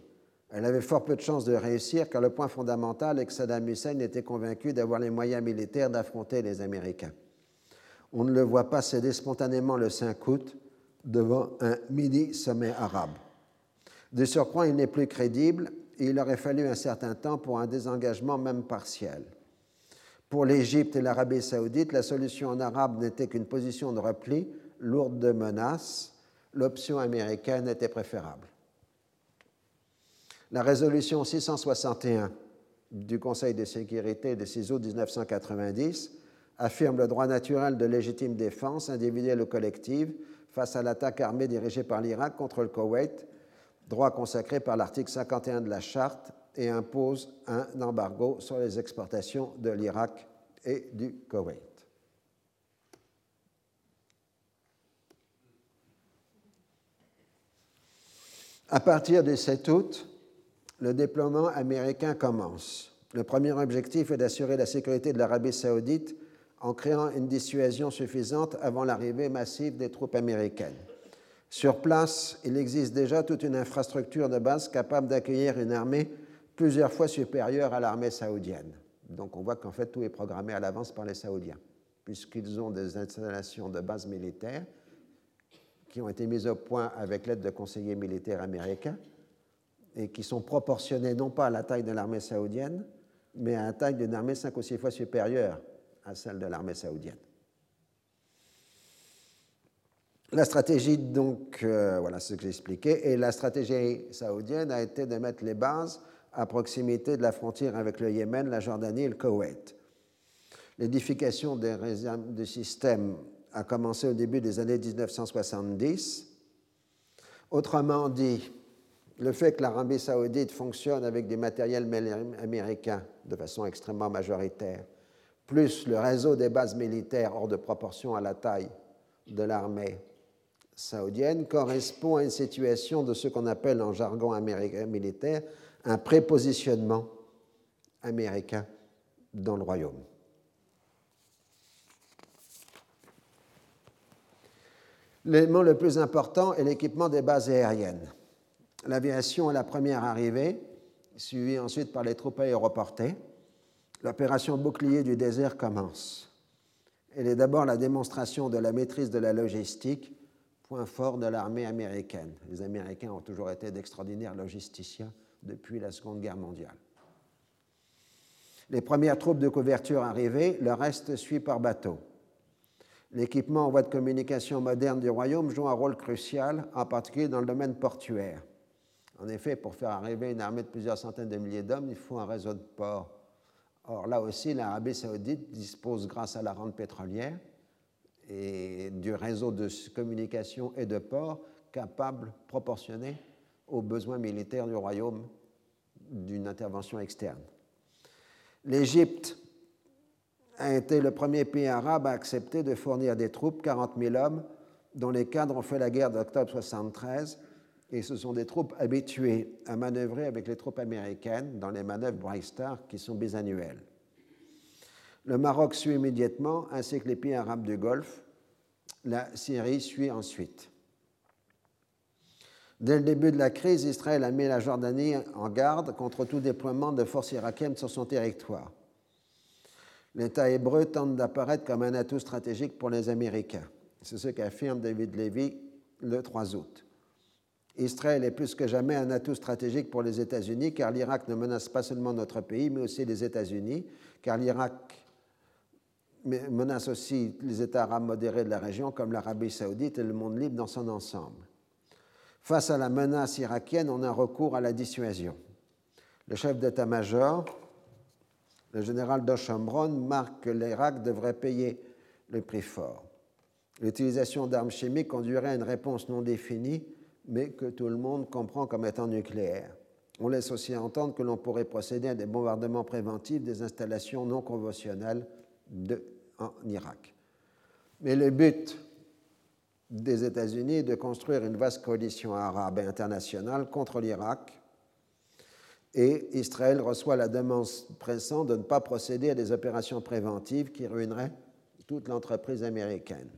Elle avait fort peu de chances de réussir car le point fondamental est que Saddam Hussein était convaincu d'avoir les moyens militaires d'affronter les Américains. On ne le voit pas céder spontanément le 5 août devant un mini-sommet arabe. De surcroît, il n'est plus crédible et il aurait fallu un certain temps pour un désengagement même partiel. Pour l'Égypte et l'Arabie saoudite, la solution en arabe n'était qu'une position de repli lourde de menaces. L'option américaine était préférable. La résolution 661 du Conseil de sécurité de 6 août 1990 affirme le droit naturel de légitime défense individuelle ou collective face à l'attaque armée dirigée par l'Irak contre le Koweït, droit consacré par l'article 51 de la Charte et impose un embargo sur les exportations de l'Irak et du Koweït. À partir du 7 août, le déploiement américain commence. Le premier objectif est d'assurer la sécurité de l'Arabie saoudite en créant une dissuasion suffisante avant l'arrivée massive des troupes américaines. Sur place, il existe déjà toute une infrastructure de base capable d'accueillir une armée plusieurs fois supérieure à l'armée saoudienne. Donc on voit qu'en fait tout est programmé à l'avance par les Saoudiens, puisqu'ils ont des installations de base militaires qui ont été mises au point avec l'aide de conseillers militaires américains et qui sont proportionnés non pas à la taille de l'armée saoudienne, mais à la taille d'une armée cinq ou six fois supérieure à celle de l'armée saoudienne. La stratégie, donc, euh, voilà ce que j'ai expliqué, et la stratégie saoudienne a été de mettre les bases à proximité de la frontière avec le Yémen, la Jordanie et le Koweït. L'édification des, du système a commencé au début des années 1970. Autrement dit, le fait que l'Arabie saoudite fonctionne avec des matériels américains de façon extrêmement majoritaire, plus le réseau des bases militaires hors de proportion à la taille de l'armée saoudienne, correspond à une situation de ce qu'on appelle en jargon américain militaire un prépositionnement américain dans le royaume. L'élément le plus important est l'équipement des bases aériennes. L'aviation est la première arrivée, suivie ensuite par les troupes aéroportées. L'opération bouclier du désert commence. Elle est d'abord la démonstration de la maîtrise de la logistique, point fort de l'armée américaine. Les Américains ont toujours été d'extraordinaires logisticiens depuis la Seconde Guerre mondiale. Les premières troupes de couverture arrivées, le reste suit par bateau. L'équipement en voie de communication moderne du royaume joue un rôle crucial, en particulier dans le domaine portuaire. En effet, pour faire arriver une armée de plusieurs centaines de milliers d'hommes, il faut un réseau de ports. Or, là aussi, l'Arabie saoudite dispose, grâce à la rente pétrolière et du réseau de communication et de ports, capable, proportionné aux besoins militaires du royaume d'une intervention externe. L'Égypte a été le premier pays arabe à accepter de fournir des troupes, 40 000 hommes, dont les cadres ont fait la guerre d'octobre 73, et ce sont des troupes habituées à manœuvrer avec les troupes américaines dans les manœuvres Bright Star qui sont bisannuelles. Le Maroc suit immédiatement, ainsi que les pays arabes du Golfe. La Syrie suit ensuite. Dès le début de la crise, Israël a mis la Jordanie en garde contre tout déploiement de forces irakiennes sur son territoire. L'État hébreu tente d'apparaître comme un atout stratégique pour les Américains. C'est ce qu'affirme David Levy le 3 août. Israël est plus que jamais un atout stratégique pour les États-Unis, car l'Irak ne menace pas seulement notre pays, mais aussi les États-Unis, car l'Irak menace aussi les États arabes modérés de la région, comme l'Arabie saoudite et le monde libre dans son ensemble. Face à la menace irakienne, on a recours à la dissuasion. Le chef d'état-major, le général Doshambron, marque que l'Irak devrait payer le prix fort. L'utilisation d'armes chimiques conduirait à une réponse non définie mais que tout le monde comprend comme étant nucléaire. On laisse aussi entendre que l'on pourrait procéder à des bombardements préventifs des installations non conventionnelles en Irak. Mais le but des États-Unis est de construire une vaste coalition arabe et internationale contre l'Irak et Israël reçoit la demande pressante de ne pas procéder à des opérations préventives qui ruineraient toute l'entreprise américaine.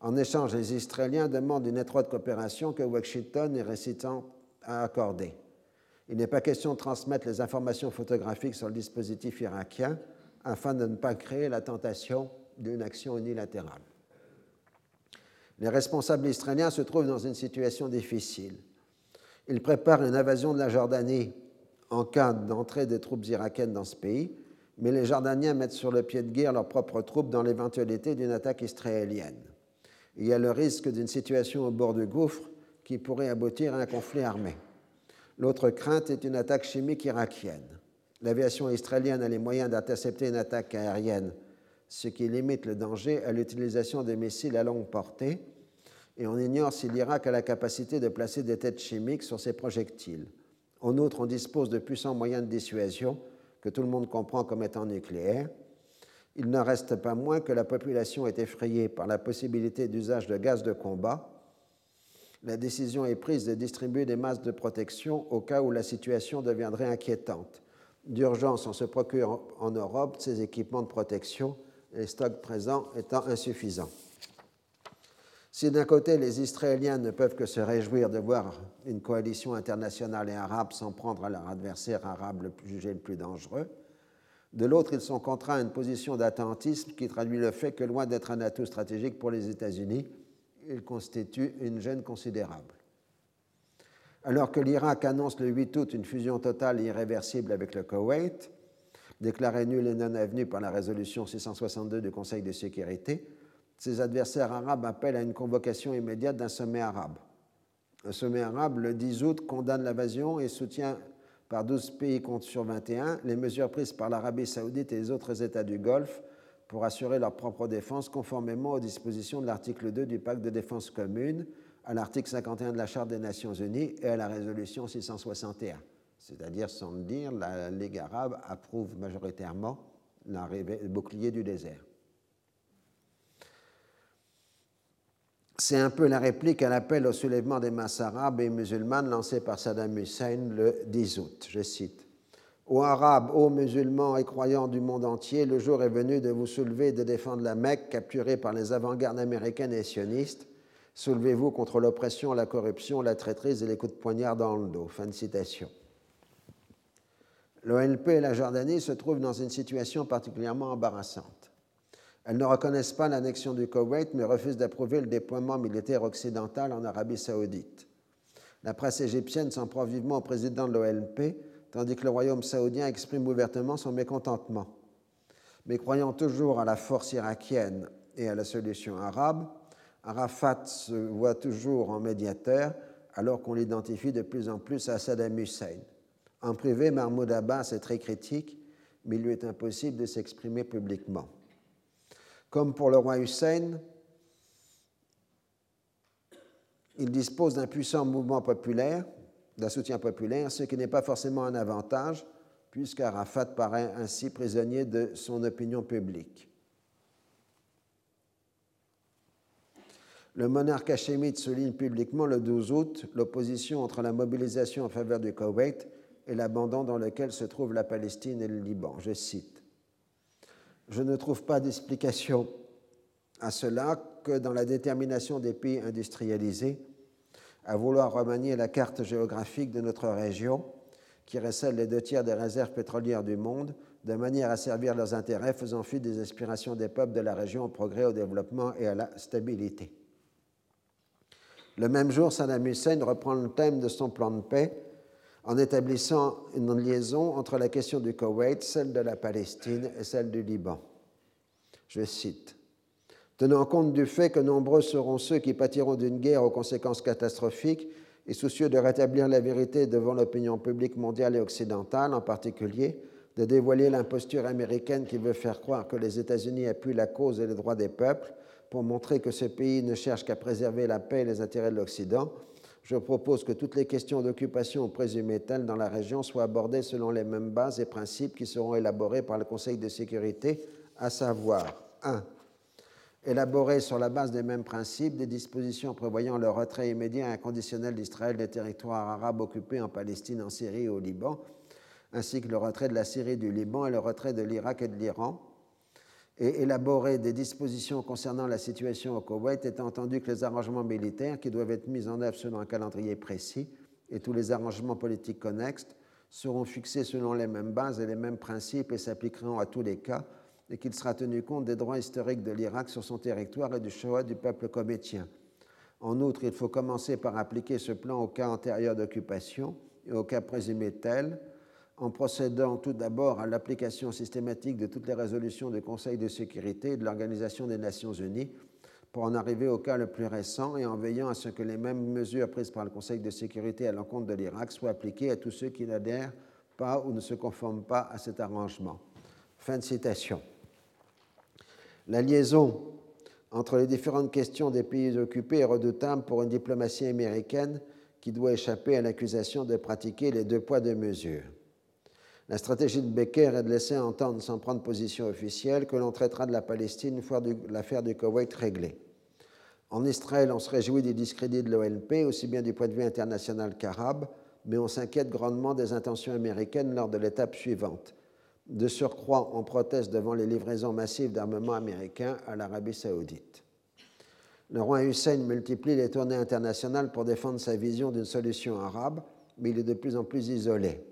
En échange, les Israéliens demandent une étroite coopération que Washington est récitant à accorder. Il n'est pas question de transmettre les informations photographiques sur le dispositif irakien afin de ne pas créer la tentation d'une action unilatérale. Les responsables israéliens se trouvent dans une situation difficile. Ils préparent une invasion de la Jordanie en cas d'entrée des troupes irakiennes dans ce pays, mais les Jordaniens mettent sur le pied de guerre leurs propres troupes dans l'éventualité d'une attaque israélienne il y a le risque d'une situation au bord du gouffre qui pourrait aboutir à un conflit armé. L'autre crainte est une attaque chimique irakienne. L'aviation israélienne a les moyens d'intercepter une attaque aérienne, ce qui limite le danger à l'utilisation de missiles à longue portée, et on ignore si l'Irak a la capacité de placer des têtes chimiques sur ses projectiles. En outre, on dispose de puissants moyens de dissuasion que tout le monde comprend comme étant nucléaires, il n'en reste pas moins que la population est effrayée par la possibilité d'usage de gaz de combat. La décision est prise de distribuer des masques de protection au cas où la situation deviendrait inquiétante. D'urgence, on se procure en Europe ces équipements de protection, les stocks présents étant insuffisants. Si d'un côté les Israéliens ne peuvent que se réjouir de voir une coalition internationale et arabe s'en prendre à leur adversaire arabe jugé le plus dangereux, de l'autre, ils sont contraints à une position d'attentisme qui traduit le fait que, loin d'être un atout stratégique pour les États-Unis, il constitue une gêne considérable. Alors que l'Irak annonce le 8 août une fusion totale et irréversible avec le Koweït, déclarée nulle et non avenue par la résolution 662 du Conseil de sécurité, ses adversaires arabes appellent à une convocation immédiate d'un sommet arabe. Un sommet arabe, le 10 août, condamne l'invasion et soutient par 12 pays contre sur 21 les mesures prises par l'Arabie saoudite et les autres États du Golfe pour assurer leur propre défense conformément aux dispositions de l'article 2 du pacte de défense commune, à l'article 51 de la Charte des Nations Unies et à la résolution 661. C'est-à-dire, sans le dire, la Ligue arabe approuve majoritairement le bouclier du désert. C'est un peu la réplique à l'appel au soulèvement des masses arabes et musulmanes lancé par Saddam Hussein le 10 août. Je cite Ô Arabes, ô musulmans et croyants du monde entier, le jour est venu de vous soulever et de défendre la Mecque capturée par les avant-gardes américaines et sionistes. Soulevez-vous contre l'oppression, la corruption, la traîtrise et les coups de poignard dans le dos. Fin de citation. L'ONP et la Jordanie se trouvent dans une situation particulièrement embarrassante. Elles ne reconnaissent pas l'annexion du Koweït, mais refusent d'approuver le déploiement militaire occidental en Arabie saoudite. La presse égyptienne s'en prend vivement au président de l'OLP, tandis que le royaume saoudien exprime ouvertement son mécontentement. Mais croyant toujours à la force irakienne et à la solution arabe, Arafat se voit toujours en médiateur alors qu'on l'identifie de plus en plus à Saddam Hussein. En privé, Mahmoud Abbas est très critique, mais il lui est impossible de s'exprimer publiquement. Comme pour le roi Hussein, il dispose d'un puissant mouvement populaire, d'un soutien populaire, ce qui n'est pas forcément un avantage, puisqu'Arafat paraît ainsi prisonnier de son opinion publique. Le monarque hachémite souligne publiquement le 12 août l'opposition entre la mobilisation en faveur du Koweït et l'abandon dans lequel se trouvent la Palestine et le Liban. Je cite Je ne trouve pas d'explication à cela que dans la détermination des pays industrialisés à vouloir remanier la carte géographique de notre région, qui recèle les deux tiers des réserves pétrolières du monde, de manière à servir leurs intérêts, faisant fi des aspirations des peuples de la région au progrès, au développement et à la stabilité. Le même jour, Saddam Hussein reprend le thème de son plan de paix en établissant une liaison entre la question du Koweït, celle de la Palestine et celle du Liban. Je cite Tenant compte du fait que nombreux seront ceux qui pâtiront d'une guerre aux conséquences catastrophiques et soucieux de rétablir la vérité devant l'opinion publique mondiale et occidentale en particulier, de dévoiler l'imposture américaine qui veut faire croire que les États-Unis appuient la cause et les droits des peuples, pour montrer que ce pays ne cherche qu'à préserver la paix et les intérêts de l'Occident, je propose que toutes les questions d'occupation présumées telles dans la région soient abordées selon les mêmes bases et principes qui seront élaborés par le Conseil de sécurité, à savoir 1. Élaborer sur la base des mêmes principes des dispositions prévoyant le retrait immédiat et inconditionnel d'Israël des territoires arabes occupés en Palestine, en Syrie et au Liban, ainsi que le retrait de la Syrie du Liban et le retrait de l'Irak et de l'Iran, et élaborer des dispositions concernant la situation au Koweït, étant entendu que les arrangements militaires qui doivent être mis en œuvre selon un calendrier précis et tous les arrangements politiques connexes seront fixés selon les mêmes bases et les mêmes principes et s'appliqueront à tous les cas, et qu'il sera tenu compte des droits historiques de l'Irak sur son territoire et du choix du peuple cométien. En outre, il faut commencer par appliquer ce plan au cas antérieur d'occupation et au cas présumé tel, en procédant tout d'abord à l'application systématique de toutes les résolutions du Conseil de sécurité et de l'Organisation des Nations Unies pour en arriver au cas le plus récent et en veillant à ce que les mêmes mesures prises par le Conseil de sécurité à l'encontre de l'Irak soient appliquées à tous ceux qui n'adhèrent pas ou ne se conforment pas à cet arrangement. Fin de citation. La liaison entre les différentes questions des pays occupés est redoutable pour une diplomatie américaine qui doit échapper à l'accusation de pratiquer les deux poids, deux mesures. La stratégie de Becker est de laisser entendre sans prendre position officielle que l'on traitera de la Palestine une fois l'affaire du Koweït réglée. En Israël, on se réjouit du discrédit de l'OLP, aussi bien du point de vue international qu'arabe, mais on s'inquiète grandement des intentions américaines lors de l'étape suivante. De surcroît, on proteste devant les livraisons massives d'armements américains à l'Arabie saoudite. Le roi Hussein multiplie les tournées internationales pour défendre sa vision d'une solution arabe, mais il est de plus en plus isolé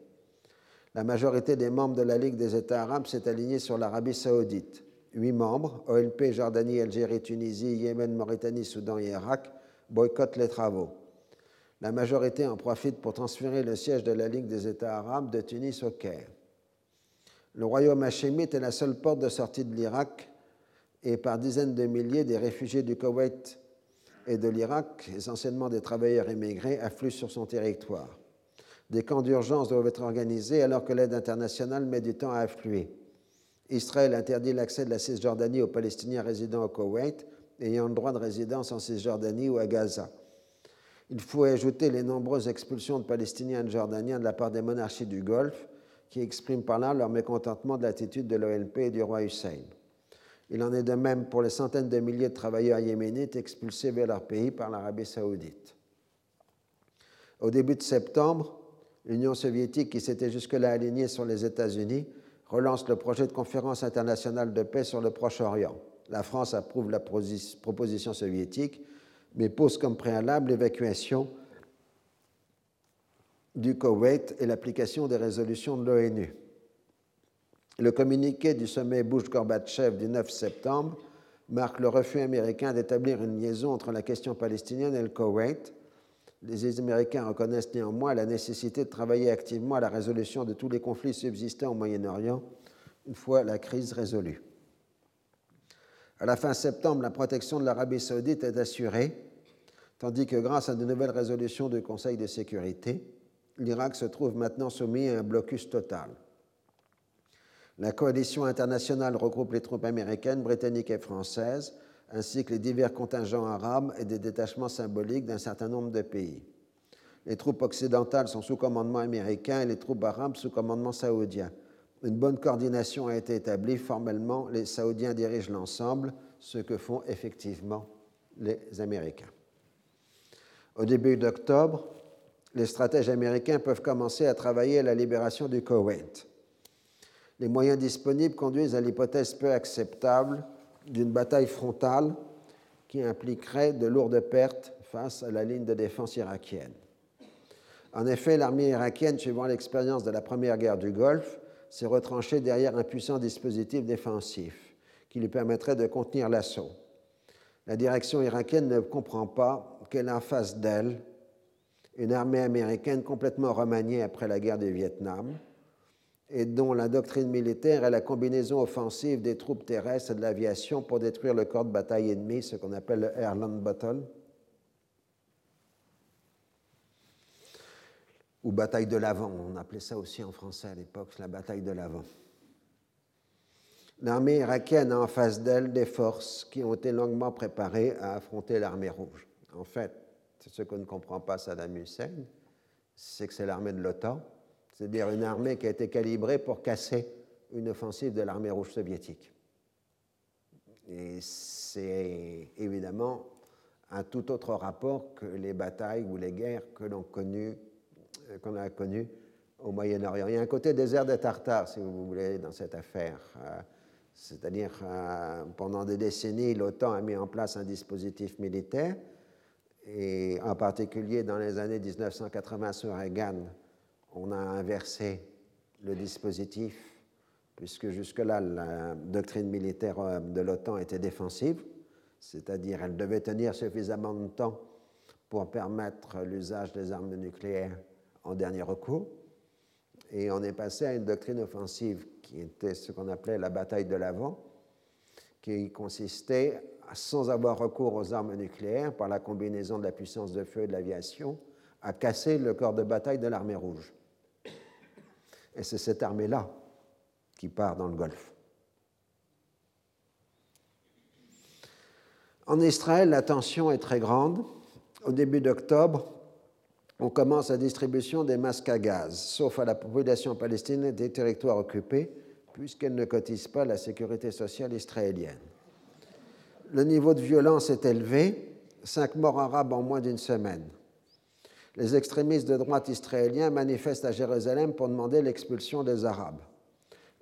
la majorité des membres de la Ligue des États arabes s'est alignée sur l'Arabie saoudite. Huit membres, OLP, Jordanie, Algérie, Tunisie, Yémen, Mauritanie, Soudan et Irak, boycottent les travaux. La majorité en profite pour transférer le siège de la Ligue des États arabes de Tunis au Caire. Le royaume hachémite est la seule porte de sortie de l'Irak et par dizaines de milliers des réfugiés du Koweït et de l'Irak, essentiellement des travailleurs immigrés, affluent sur son territoire. Des camps d'urgence doivent être organisés alors que l'aide internationale met du temps à affluer. Israël interdit l'accès de la Cisjordanie aux Palestiniens résidant au Koweït ayant le droit de résidence en Cisjordanie ou à Gaza. Il faut ajouter les nombreuses expulsions de Palestiniens et de Jordaniens de la part des monarchies du Golfe, qui expriment par là leur mécontentement de l'attitude de l'OLP et du roi Hussein. Il en est de même pour les centaines de milliers de travailleurs yéménites expulsés vers leur pays par l'Arabie saoudite. Au début de septembre, l'Union soviétique, qui s'était jusque-là alignée sur les États-Unis, relance le projet de conférence internationale de paix sur le Proche-Orient. La France approuve la proposition soviétique, mais pose comme préalable l'évacuation du Koweït et l'application des résolutions de l'ONU. Le communiqué du sommet Bush-Gorbatchev du 9 septembre marque le refus américain d'établir une liaison entre la question palestinienne et le Koweït, les Américains reconnaissent néanmoins la nécessité de travailler activement à la résolution de tous les conflits subsistants au Moyen-Orient une fois la crise résolue. À la fin septembre, la protection de l'Arabie saoudite est assurée, tandis que grâce à de nouvelles résolutions du Conseil de sécurité, l'Irak se trouve maintenant soumis à un blocus total. La coalition internationale regroupe les troupes américaines, britanniques et françaises, ainsi que les divers contingents arabes et des détachements symboliques d'un certain nombre de pays. Les troupes occidentales sont sous commandement américain et les troupes arabes sous commandement saoudien. Une bonne coordination a été établie. Formellement, les Saoudiens dirigent l'ensemble, ce que font effectivement les Américains. Au début d'octobre, les stratèges américains peuvent commencer à travailler à la libération du Koweït. Les moyens disponibles conduisent à l'hypothèse peu acceptable d'une bataille frontale qui impliquerait de lourdes pertes face à la ligne de défense irakienne. En effet, l'armée irakienne, suivant l'expérience de la première guerre du Golfe, s'est retranchée derrière un puissant dispositif défensif qui lui permettrait de contenir l'assaut. La direction irakienne ne comprend pas qu'elle a face d'elle une armée américaine complètement remaniée après la guerre du Vietnam et dont la doctrine militaire est la combinaison offensive des troupes terrestres et de l'aviation pour détruire le corps de bataille ennemi, ce qu'on appelle le Airland Battle, ou bataille de l'Avent, on appelait ça aussi en français à l'époque, la bataille de l'Avent. L'armée irakienne a en face d'elle des forces qui ont été longuement préparées à affronter l'armée rouge. En fait, ce que ne comprend pas Saddam Hussein, c'est que c'est l'armée de l'OTAN, c'est-à-dire une armée qui a été calibrée pour casser une offensive de l'armée rouge soviétique. Et c'est évidemment un tout autre rapport que les batailles ou les guerres que l'on euh, qu'on a connues au Moyen-Orient. Il y a un côté désert des Tartares, si vous voulez, dans cette affaire. Euh, c'est-à-dire, euh, pendant des décennies, l'OTAN a mis en place un dispositif militaire, et en particulier dans les années 1980 sous Reagan, on a inversé le dispositif, puisque jusque-là, la doctrine militaire euh, de l'OTAN était défensive, c'est-à-dire elle devait tenir suffisamment de temps pour permettre l'usage des armes nucléaires en dernier recours. Et on est passé à une doctrine offensive qui était ce qu'on appelait la bataille de l'avant, qui consistait, sans avoir recours aux armes nucléaires, par la combinaison de la puissance de feu et de l'aviation, à casser le corps de bataille de l'armée rouge. Et c'est cette armée-là qui part dans le Golfe. En Israël, la tension est très grande. Au début d'octobre, on commence la distribution des masques à gaz, sauf à la population palestinienne des territoires occupés, puisqu'elle ne cotise pas la sécurité sociale israélienne. Le niveau de violence est élevé, cinq morts arabes en moins d'une semaine les extrémistes de droite israéliens manifestent à Jérusalem pour demander l'expulsion des Arabes.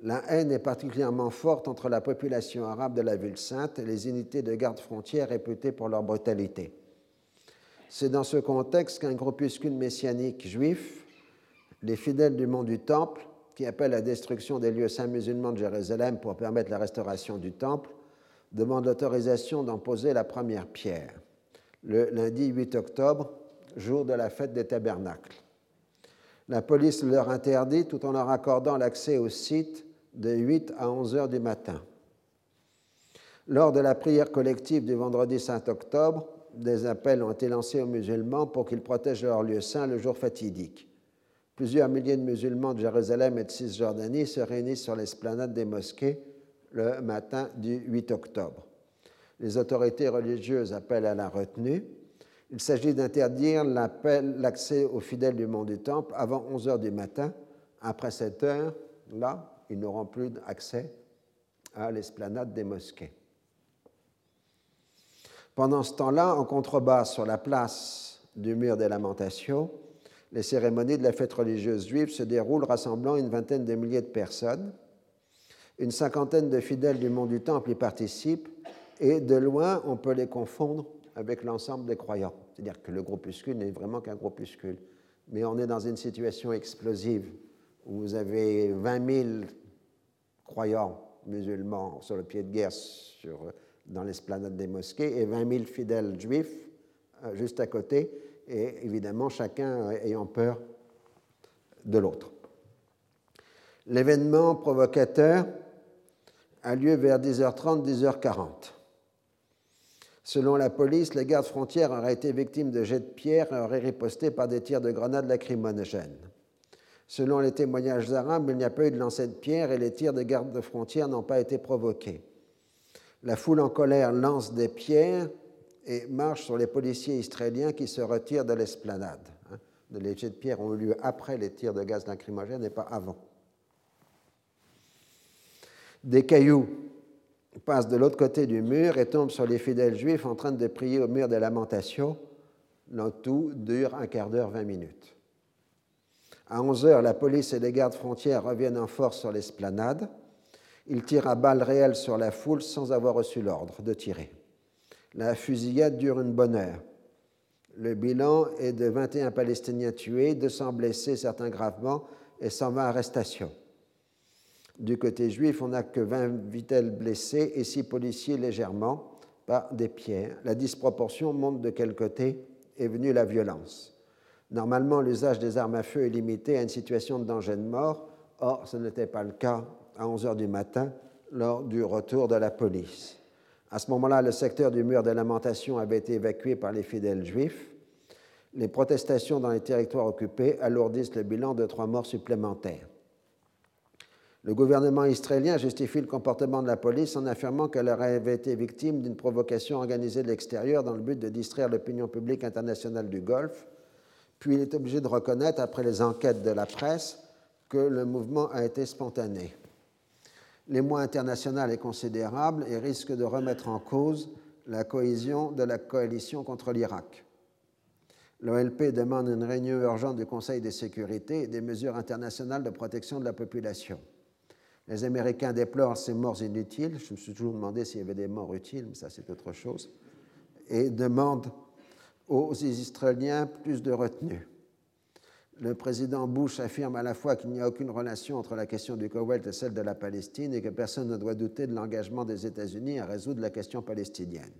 La haine est particulièrement forte entre la population arabe de la ville sainte et les unités de garde frontière réputées pour leur brutalité. C'est dans ce contexte qu'un groupuscule messianique juif, les fidèles du mont du Temple, qui appellent à la destruction des lieux saints musulmans de Jérusalem pour permettre la restauration du Temple, demande l'autorisation d'en poser la première pierre. Le lundi 8 octobre, jour de la fête des tabernacles. La police leur interdit tout en leur accordant l'accès au site de 8 à 11 heures du matin. Lors de la prière collective du vendredi 5 octobre, des appels ont été lancés aux musulmans pour qu'ils protègent leur lieu saint le jour fatidique. Plusieurs milliers de musulmans de Jérusalem et de Cisjordanie se réunissent sur l'esplanade des mosquées le matin du 8 octobre. Les autorités religieuses appellent à la retenue il s'agit d'interdire l'accès aux fidèles du mont du Temple avant 11 heures du matin. Après cette heure, là, ils n'auront plus accès à l'esplanade des mosquées. Pendant ce temps-là, en contrebasse sur la place du mur des lamentations, les cérémonies de la fête religieuse juive se déroulent rassemblant une vingtaine de milliers de personnes. Une cinquantaine de fidèles du mont du Temple y participent et de loin, on peut les confondre avec l'ensemble des croyants. C'est-à-dire que le groupuscule n'est vraiment qu'un groupuscule. Mais on est dans une situation explosive où vous avez 20 000 croyants musulmans sur le pied de guerre dans l'esplanade des mosquées et 20 000 fidèles juifs euh, juste à côté, et évidemment chacun ayant peur de l'autre. L'événement provocateur a lieu vers 10h30, 10h40. Selon la police, les gardes frontières auraient été victimes de jets de pierre et auraient riposté par des tirs de grenades lacrymogènes. Selon les témoignages arabes, il n'y a pas eu de lancer de pierre et les tirs des gardes frontières n'ont pas été provoqués. La foule en colère lance des pierres et marche sur les policiers israéliens qui se retirent de l'esplanade. Hein. Les jets de pierre ont eu lieu après les tirs de gaz lacrymogène et pas avant. Des cailloux passent de l'autre côté du mur et tombent sur les fidèles juifs en train de prier au mur des lamentations. Le tout dure un quart d'heure, vingt minutes. À 11 heures, la police et les gardes frontières reviennent en force sur l'esplanade. Ils tirent à balles réelles sur la foule sans avoir reçu l'ordre de tirer. La fusillade dure une bonne heure. Le bilan est de 21 Palestiniens tués, 200 blessés, certains gravement, et 120 arrestations. Du côté juif, on n'a que 20 vitelles blessés et 6 policiers légèrement par des pierres. La disproportion montre de quel côté est venue la violence. Normalement, l'usage des armes à feu est limité à une situation de danger de mort. Or, ce n'était pas le cas à 11 heures du matin lors du retour de la police. À ce moment-là, le secteur du mur des lamentations avait été évacué par les fidèles juifs. Les protestations dans les territoires occupés alourdissent le bilan de trois morts supplémentaires. Le gouvernement israélien justifie le comportement de la police en affirmant qu'elle aurait été victime d'une provocation organisée de l'extérieur dans le but de distraire l'opinion publique internationale du Golfe. Puis il est obligé de reconnaître, après les enquêtes de la presse, que le mouvement a été spontané. L'émoi international est considérable et risque de remettre en cause la cohésion de la coalition contre l'Irak. L'OLP demande une réunion urgente du Conseil de sécurité et des mesures internationales de protection de la population. Les Américains déplorent ces morts inutiles. Je me suis toujours demandé s'il y avait des morts utiles, mais ça c'est autre chose. Et demandent aux Israéliens plus de retenue. Le président Bush affirme à la fois qu'il n'y a aucune relation entre la question du Koweït et celle de la Palestine et que personne ne doit douter de l'engagement des États-Unis à résoudre la question palestinienne.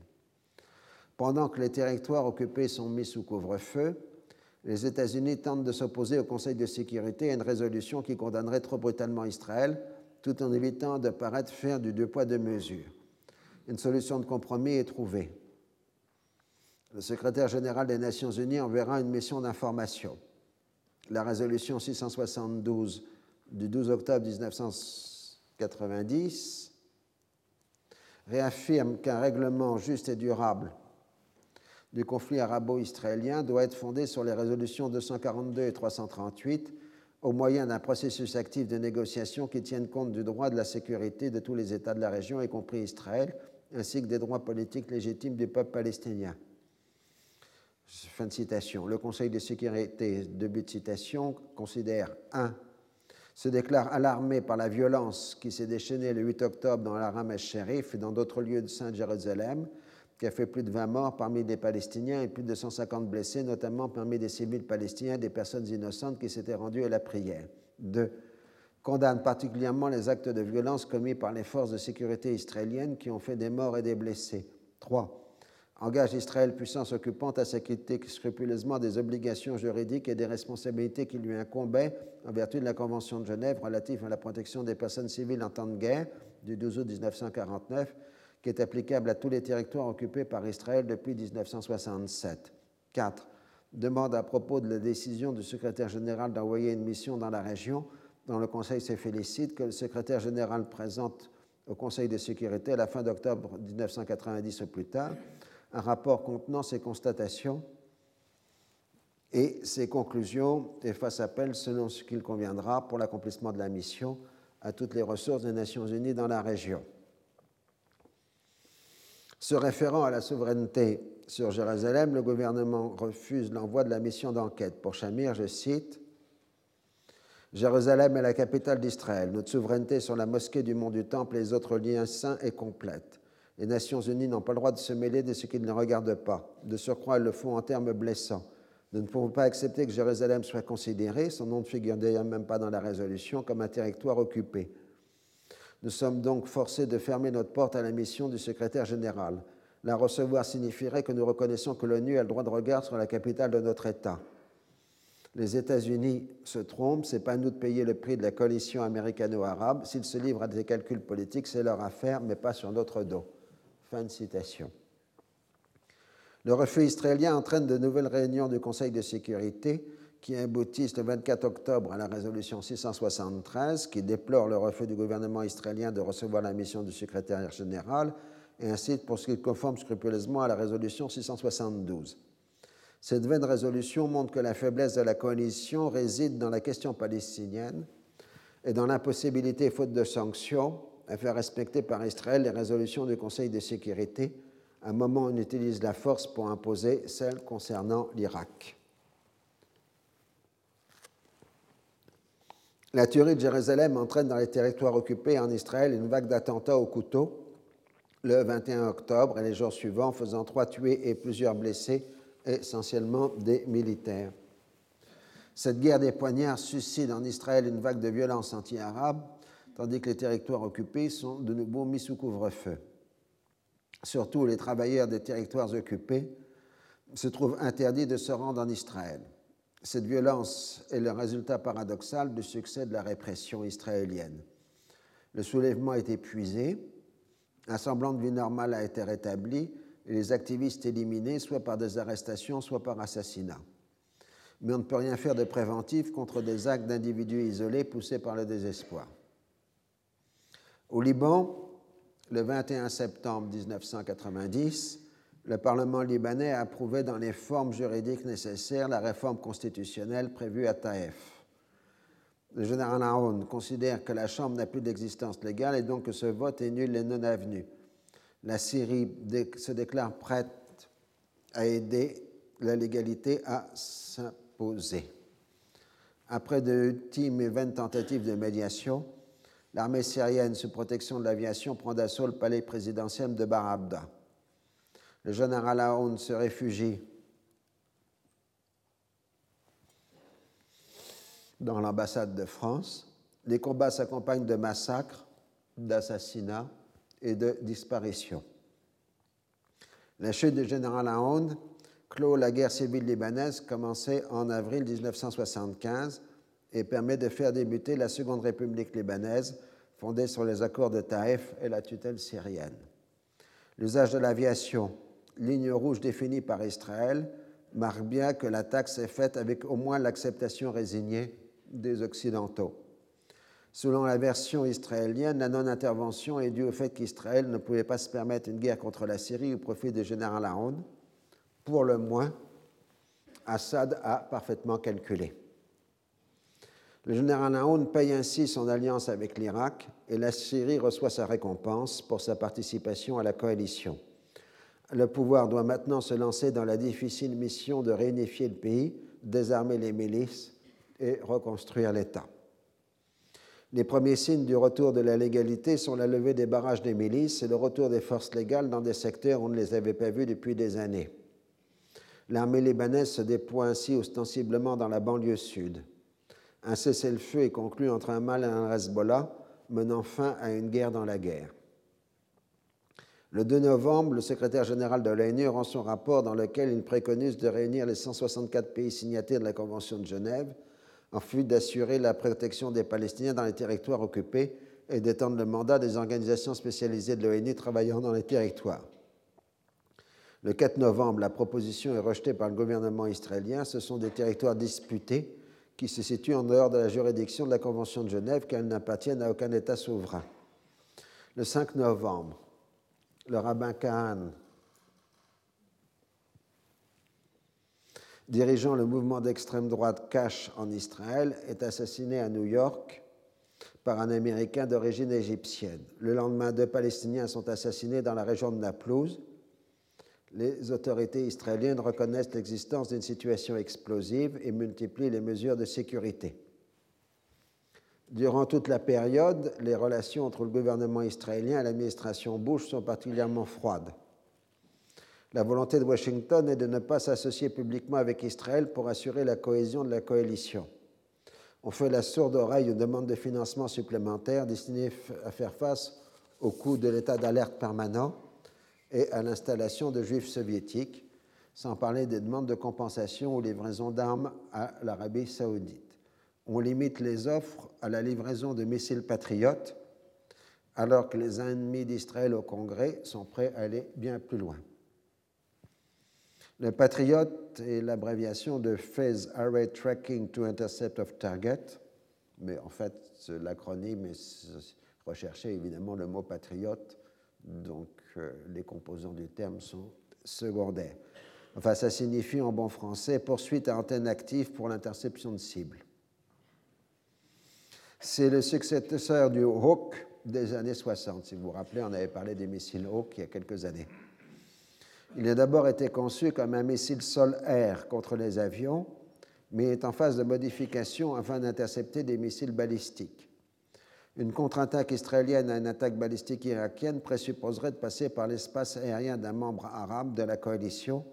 Pendant que les territoires occupés sont mis sous couvre-feu, les États-Unis tentent de s'opposer au Conseil de sécurité à une résolution qui condamnerait trop brutalement Israël tout en évitant de paraître faire du deux poids deux mesures. Une solution de compromis est trouvée. Le secrétaire général des Nations Unies enverra une mission d'information. La résolution 672 du 12 octobre 1990 réaffirme qu'un règlement juste et durable du conflit arabo-israélien doit être fondé sur les résolutions 242 et 338 au moyen d'un processus actif de négociation qui tienne compte du droit de la sécurité de tous les États de la région, y compris Israël, ainsi que des droits politiques légitimes du peuple palestinien. Fin de citation. Le Conseil de sécurité, début de citation, considère 1. se déclare alarmé par la violence qui s'est déchaînée le 8 octobre dans la Ramesh Sherif et dans d'autres lieux de Saint-Jérusalem, qui a fait plus de 20 morts parmi des Palestiniens et plus de 150 blessés, notamment parmi des civils palestiniens, des personnes innocentes qui s'étaient rendues à la prière. 2. Condamne particulièrement les actes de violence commis par les forces de sécurité israéliennes qui ont fait des morts et des blessés. 3. Engage Israël, puissance occupante, à s'acquitter scrupuleusement des obligations juridiques et des responsabilités qui lui incombaient en vertu de la Convention de Genève relative à la protection des personnes civiles en temps de guerre du 12 août 1949 qui est applicable à tous les territoires occupés par Israël depuis 1967. 4. Demande à propos de la décision du secrétaire général d'envoyer une mission dans la région, dont le Conseil se félicite que le secrétaire général présente au Conseil de sécurité à la fin d'octobre 1990 ou plus tard un rapport contenant ses constatations et ses conclusions et fasse appel, selon ce qu'il conviendra, pour l'accomplissement de la mission à toutes les ressources des Nations Unies dans la région. Se référant à la souveraineté sur Jérusalem, le gouvernement refuse l'envoi de la mission d'enquête. Pour Shamir, je cite Jérusalem est la capitale d'Israël. Notre souveraineté sur la mosquée du mont du Temple et les autres liens saints est complète. Les Nations Unies n'ont pas le droit de se mêler de ce qui ne les regarde pas. De surcroît, elles le font en termes blessants. Nous ne pouvons pas accepter que Jérusalem soit considéré, son nom ne figure d'ailleurs même pas dans la résolution, comme un territoire occupé. Nous sommes donc forcés de fermer notre porte à la mission du secrétaire général. La recevoir signifierait que nous reconnaissons que l'ONU a le droit de regard sur la capitale de notre État. Les États-Unis se trompent, c'est pas à nous de payer le prix de la coalition américano-arabe. S'ils se livrent à des calculs politiques, c'est leur affaire, mais pas sur notre dos. Fin de citation. Le refus israélien entraîne de nouvelles réunions du Conseil de sécurité qui aboutissent le 24 octobre à la résolution 673 qui déplore le refus du gouvernement israélien de recevoir la mission du secrétaire général et incite pour ce qui conforme scrupuleusement à la résolution 672. Cette vaine résolution montre que la faiblesse de la coalition réside dans la question palestinienne et dans l'impossibilité, faute de sanctions, à faire respecter par Israël les résolutions du Conseil de sécurité à un moment où on utilise la force pour imposer celles concernant l'Irak. La tuerie de Jérusalem entraîne dans les territoires occupés en Israël une vague d'attentats au couteau le 21 octobre et les jours suivants, faisant trois tués et plusieurs blessés, essentiellement des militaires. Cette guerre des poignards suscite en Israël une vague de violence anti-arabe, tandis que les territoires occupés sont de nouveau mis sous couvre-feu. Surtout, les travailleurs des territoires occupés se trouvent interdits de se rendre en Israël. Cette violence est le résultat paradoxal du succès de la répression israélienne. Le soulèvement est épuisé, un semblant de vie normale a été rétabli et les activistes éliminés soit par des arrestations, soit par assassinat. Mais on ne peut rien faire de préventif contre des actes d'individus isolés poussés par le désespoir. Au Liban, le 21 septembre 1990, le Parlement libanais a approuvé dans les formes juridiques nécessaires la réforme constitutionnelle prévue à Taïf. Le général Aoun considère que la Chambre n'a plus d'existence légale et donc que ce vote est nul et non avenu. La Syrie se déclare prête à aider la légalité à s'imposer. Après de ultimes et vaines tentatives de médiation, l'armée syrienne, sous protection de l'aviation, prend d'assaut le palais présidentiel de Barabda. Le général Aoun se réfugie dans l'ambassade de France. Les combats s'accompagnent de massacres, d'assassinats et de disparitions. La chute du général Aoun clôt la guerre civile libanaise commencée en avril 1975 et permet de faire débuter la Seconde République libanaise fondée sur les accords de Taïf et la tutelle syrienne. L'usage de l'aviation ligne rouge définie par Israël, marque bien que l'attaque s'est faite avec au moins l'acceptation résignée des Occidentaux. Selon la version israélienne, la non-intervention est due au fait qu'Israël ne pouvait pas se permettre une guerre contre la Syrie au profit du général Aoun. Pour le moins, Assad a parfaitement calculé. Le général Aoun paye ainsi son alliance avec l'Irak et la Syrie reçoit sa récompense pour sa participation à la coalition le pouvoir doit maintenant se lancer dans la difficile mission de réunifier le pays, désarmer les milices et reconstruire l'État. Les premiers signes du retour de la légalité sont la levée des barrages des milices et le retour des forces légales dans des secteurs où on ne les avait pas vus depuis des années. L'armée libanaise se déploie ainsi ostensiblement dans la banlieue sud. Un cessez-le-feu est conclu entre un Mal et un Hezbollah, menant fin à une guerre dans la guerre. Le 2 novembre, le secrétaire général de l'ONU rend son rapport dans lequel il préconise de réunir les 164 pays signataires de la Convention de Genève en vue d'assurer la protection des Palestiniens dans les territoires occupés et d'étendre le mandat des organisations spécialisées de l'ONU travaillant dans les territoires. Le 4 novembre, la proposition est rejetée par le gouvernement israélien. Ce sont des territoires disputés qui se situent en dehors de la juridiction de la Convention de Genève car elles n'appartiennent à aucun État souverain. Le 5 novembre, le rabbin Kahan, dirigeant le mouvement d'extrême droite Cash en Israël, est assassiné à New York par un Américain d'origine égyptienne. Le lendemain, deux Palestiniens sont assassinés dans la région de Naplouse. Les autorités israéliennes reconnaissent l'existence d'une situation explosive et multiplient les mesures de sécurité. Durant toute la période, les relations entre le gouvernement israélien et l'administration Bush sont particulièrement froides. La volonté de Washington est de ne pas s'associer publiquement avec Israël pour assurer la cohésion de la coalition. On fait la sourde oreille aux demandes de financement supplémentaires destinées à faire face au coût de l'état d'alerte permanent et à l'installation de juifs soviétiques, sans parler des demandes de compensation ou livraison d'armes à l'Arabie saoudite on limite les offres à la livraison de missiles patriotes, alors que les ennemis d'Israël au Congrès sont prêts à aller bien plus loin. Le Patriot est l'abréviation de Phase Array Tracking to Intercept of Target, mais en fait, l'acronyme est recherché évidemment le mot patriote, donc euh, les composants du terme sont secondaires. Enfin, ça signifie en bon français poursuite à antenne active pour l'interception de cibles. C'est le successeur du Hawk des années 60. Si vous vous rappelez, on avait parlé des missiles Hawk il y a quelques années. Il a d'abord été conçu comme un missile sol-air contre les avions, mais est en phase de modification afin d'intercepter des missiles balistiques. Une contre-attaque israélienne à une attaque balistique irakienne présupposerait de passer par l'espace aérien d'un membre arabe de la coalition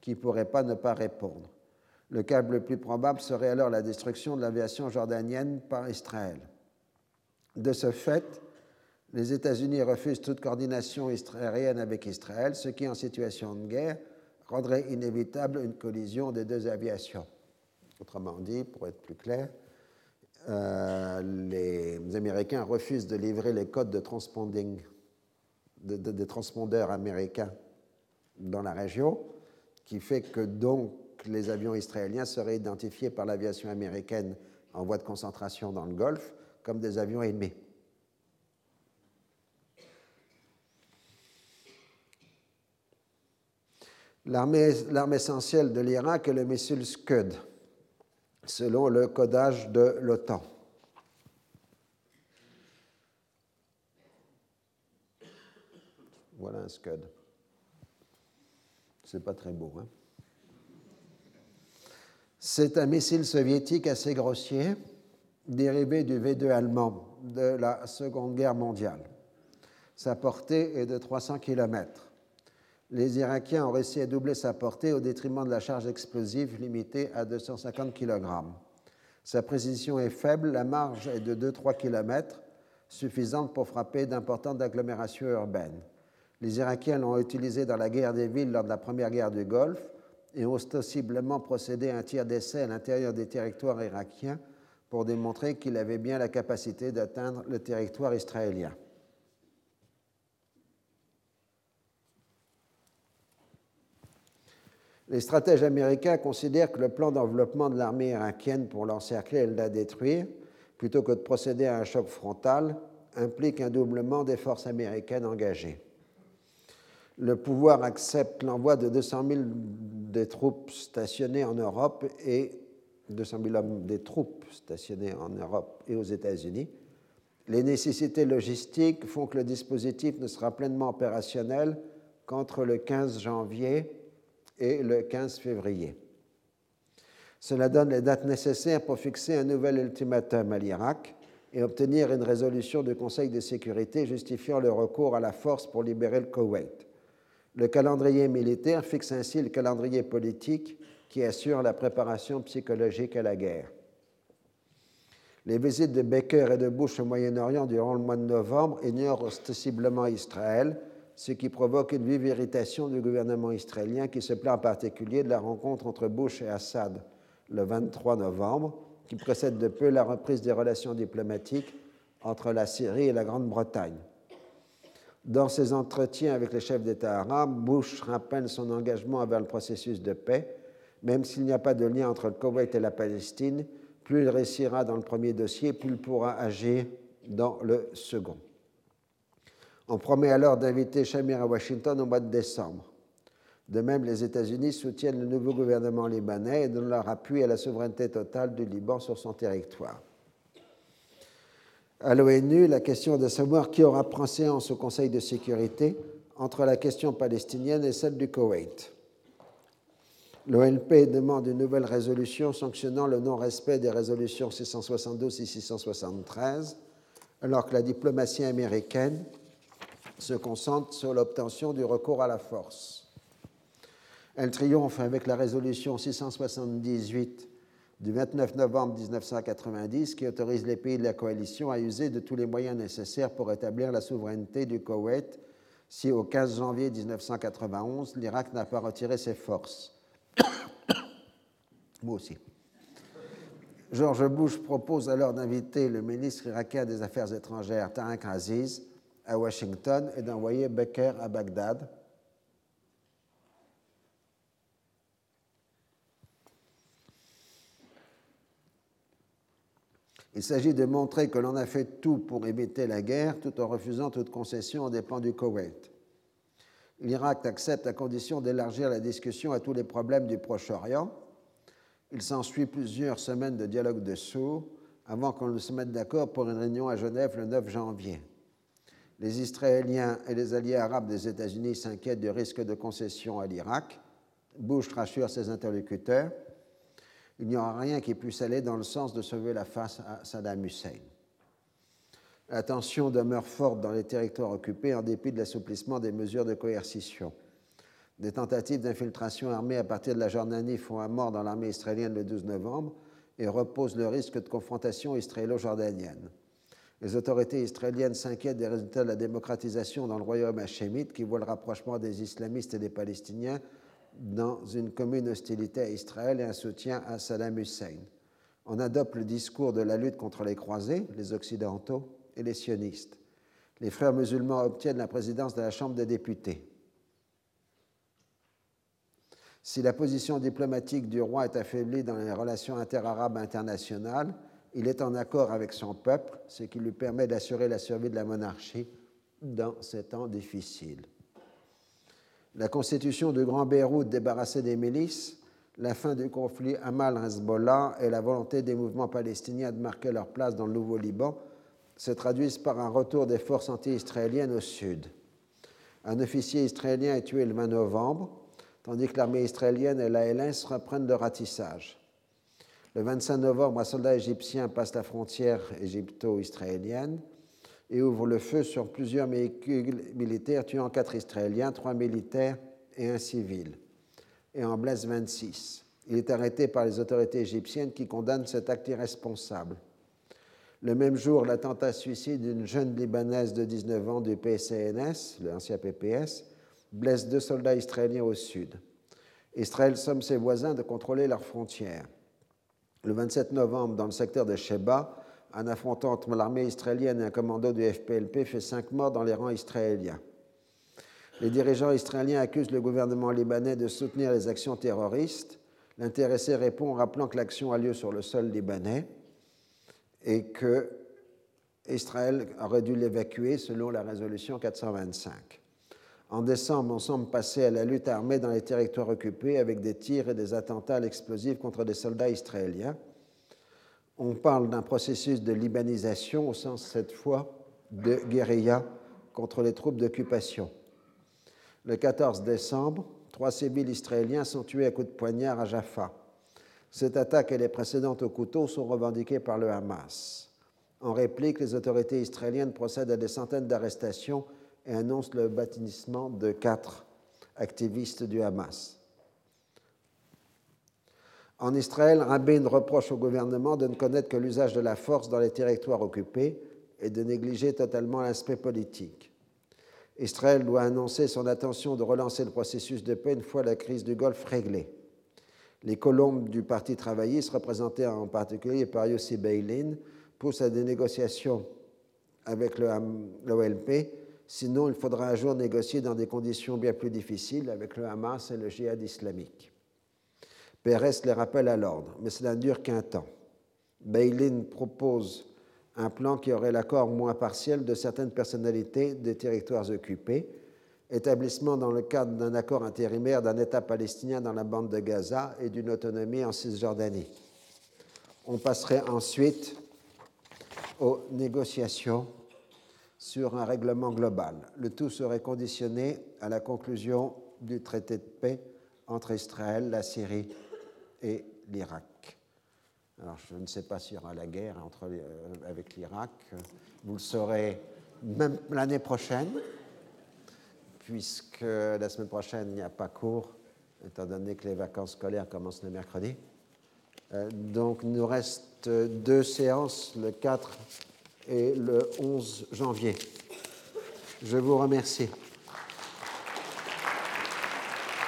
qui ne pourrait pas ne pas répondre. Le cas le plus probable serait alors la destruction de l'aviation jordanienne par Israël. De ce fait, les États-Unis refusent toute coordination aérienne avec Israël, ce qui, en situation de guerre, rendrait inévitable une collision des deux aviations. Autrement dit, pour être plus clair, euh, les Américains refusent de livrer les codes de transponding des transpondeurs américains dans la région, qui fait que donc les avions israéliens seraient identifiés par l'aviation américaine en voie de concentration dans le Golfe comme des avions ennemis. L'arme essentielle de l'Irak est le missile Scud, selon le codage de l'OTAN. Voilà un Scud. C'est pas très beau. Hein C'est un missile soviétique assez grossier, dérivé du V2 allemand de la Seconde Guerre mondiale. Sa portée est de 300 km les Irakiens ont réussi à doubler sa portée au détriment de la charge explosive limitée à 250 kg. Sa précision est faible, la marge est de 2-3 km, suffisante pour frapper d'importantes agglomérations urbaines. Les Irakiens l'ont utilisé dans la guerre des villes lors de la première guerre du Golfe et ostensiblement procédé à un tir d'essai à l'intérieur des territoires irakiens pour démontrer qu'il avait bien la capacité d'atteindre le territoire israélien. Les stratèges américains considèrent que le plan d'enveloppement de l'armée irakienne pour l'encercler et la détruire, plutôt que de procéder à un choc frontal, implique un doublement des forces américaines engagées. Le pouvoir accepte l'envoi de 200 000 des troupes stationnées en Europe et 200 000 hommes des troupes stationnées en Europe et aux États-Unis. Les nécessités logistiques font que le dispositif ne sera pleinement opérationnel qu'entre le 15 janvier et le 15 février. Cela donne les dates nécessaires pour fixer un nouvel ultimatum à l'Irak et obtenir une résolution du Conseil de sécurité justifiant le recours à la force pour libérer le Koweït. Le calendrier militaire fixe ainsi le calendrier politique qui assure la préparation psychologique à la guerre. Les visites de Baker et de Bush au Moyen-Orient durant le mois de novembre ignorent ostensiblement Israël, ce qui provoque une vive irritation du gouvernement israélien qui se plaint en particulier de la rencontre entre Bush et Assad le 23 novembre, qui précède de peu la reprise des relations diplomatiques entre la Syrie et la Grande-Bretagne. Dans ses entretiens avec les chefs d'État arabes, Bush rappelle son engagement envers le processus de paix, même s'il n'y a pas de lien entre le Koweït et la Palestine, plus il réussira dans le premier dossier, plus il pourra agir dans le second. On promet alors d'inviter Shamir à Washington au mois de décembre. De même, les États-Unis soutiennent le nouveau gouvernement libanais et donnent leur appui à la souveraineté totale du Liban sur son territoire. À l'ONU, la question de savoir qui aura pris séance au Conseil de sécurité entre la question palestinienne et celle du Koweït. L'ONP demande une nouvelle résolution sanctionnant le non-respect des résolutions 672 et 673, alors que la diplomatie américaine se concentre sur l'obtention du recours à la force. Elle triomphe avec la résolution 678 du 29 novembre 1990 qui autorise les pays de la coalition à user de tous les moyens nécessaires pour établir la souveraineté du Koweït si au 15 janvier 1991 l'Irak n'a pas retiré ses forces. Moi aussi. George Bush propose alors d'inviter le ministre irakien des Affaires étrangères Tariq Aziz à Washington et d'envoyer Becker à Bagdad. Il s'agit de montrer que l'on a fait tout pour éviter la guerre tout en refusant toute concession aux dépens du Koweït. L'Irak accepte à condition d'élargir la discussion à tous les problèmes du Proche-Orient. Il s'ensuit plusieurs semaines de dialogue de sourds avant qu'on se mette d'accord pour une réunion à Genève le 9 janvier. Les Israéliens et les alliés arabes des États-Unis s'inquiètent du risque de concession à l'Irak. Bush rassure ses interlocuteurs. Il n'y aura rien qui puisse aller dans le sens de sauver la face à Saddam Hussein. La tension demeure forte dans les territoires occupés en dépit de l'assouplissement des mesures de coercition. Des tentatives d'infiltration armée à partir de la Jordanie font un mort dans l'armée israélienne le 12 novembre et reposent le risque de confrontation israélo-jordanienne. Les autorités israéliennes s'inquiètent des résultats de la démocratisation dans le royaume hachémite qui voit le rapprochement des islamistes et des Palestiniens dans une commune hostilité à Israël et un soutien à Saddam Hussein. On adopte le discours de la lutte contre les croisés, les Occidentaux et les sionistes. Les frères musulmans obtiennent la présidence de la Chambre des députés. Si la position diplomatique du roi est affaiblie dans les relations interarabes internationales, il est en accord avec son peuple, ce qui lui permet d'assurer la survie de la monarchie dans ces temps difficiles. La constitution du Grand Beyrouth débarrassée des milices, la fin du conflit Hamal-Hezbollah et la volonté des mouvements palestiniens de marquer leur place dans le nouveau Liban se traduisent par un retour des forces anti-israéliennes au sud. Un officier israélien est tué le 20 novembre, tandis que l'armée israélienne et la LS reprennent le ratissage. Le 25 novembre, un soldat égyptien passe la frontière égypto-israélienne et ouvre le feu sur plusieurs véhicules militaires, tuant quatre Israéliens, trois militaires et un civil, et en blesse 26. Il est arrêté par les autorités égyptiennes qui condamnent cet acte irresponsable. Le même jour, l'attentat suicide d'une jeune Libanaise de 19 ans du PCNS, l'ancien PPS, blesse deux soldats israéliens au sud. Israël somme ses voisins de contrôler leurs frontières. Le 27 novembre, dans le secteur de Sheba, un affrontement entre l'armée israélienne et un commando du FPLP fait cinq morts dans les rangs israéliens. Les dirigeants israéliens accusent le gouvernement libanais de soutenir les actions terroristes. L'intéressé répond en rappelant que l'action a lieu sur le sol libanais et que Israël aurait dû l'évacuer selon la résolution 425. En décembre, on semble passer à la lutte armée dans les territoires occupés avec des tirs et des attentats à l'explosif contre des soldats israéliens. On parle d'un processus de libanisation au sens cette fois de guérilla contre les troupes d'occupation. Le 14 décembre, trois civils israéliens sont tués à coups de poignard à Jaffa. Cette attaque et les précédentes au couteau sont revendiquées par le Hamas. En réplique, les autorités israéliennes procèdent à des centaines d'arrestations et annonce le baptême de quatre activistes du Hamas. En Israël, Rabin reproche au gouvernement de ne connaître que l'usage de la force dans les territoires occupés et de négliger totalement l'aspect politique. Israël doit annoncer son intention de relancer le processus de paix une fois la crise du Golfe réglée. Les colombes du Parti travailliste, représentées en particulier par Yossi Beilin, poussent à des négociations avec l'OLP Sinon, il faudra un jour négocier dans des conditions bien plus difficiles avec le Hamas et le djihad islamique. Pérez les rappelle à l'ordre, mais cela ne dure qu'un temps. Beilin propose un plan qui aurait l'accord moins partiel de certaines personnalités des territoires occupés, établissement dans le cadre d'un accord intérimaire d'un État palestinien dans la bande de Gaza et d'une autonomie en Cisjordanie. On passerait ensuite aux négociations sur un règlement global. Le tout serait conditionné à la conclusion du traité de paix entre Israël, la Syrie et l'Irak. Alors, je ne sais pas s'il y aura la guerre entre, euh, avec l'Irak. Vous le saurez même l'année prochaine, puisque la semaine prochaine, il n'y a pas cours, étant donné que les vacances scolaires commencent le mercredi. Euh, donc, il nous reste deux séances, le 4 et le 11 janvier. Je vous remercie.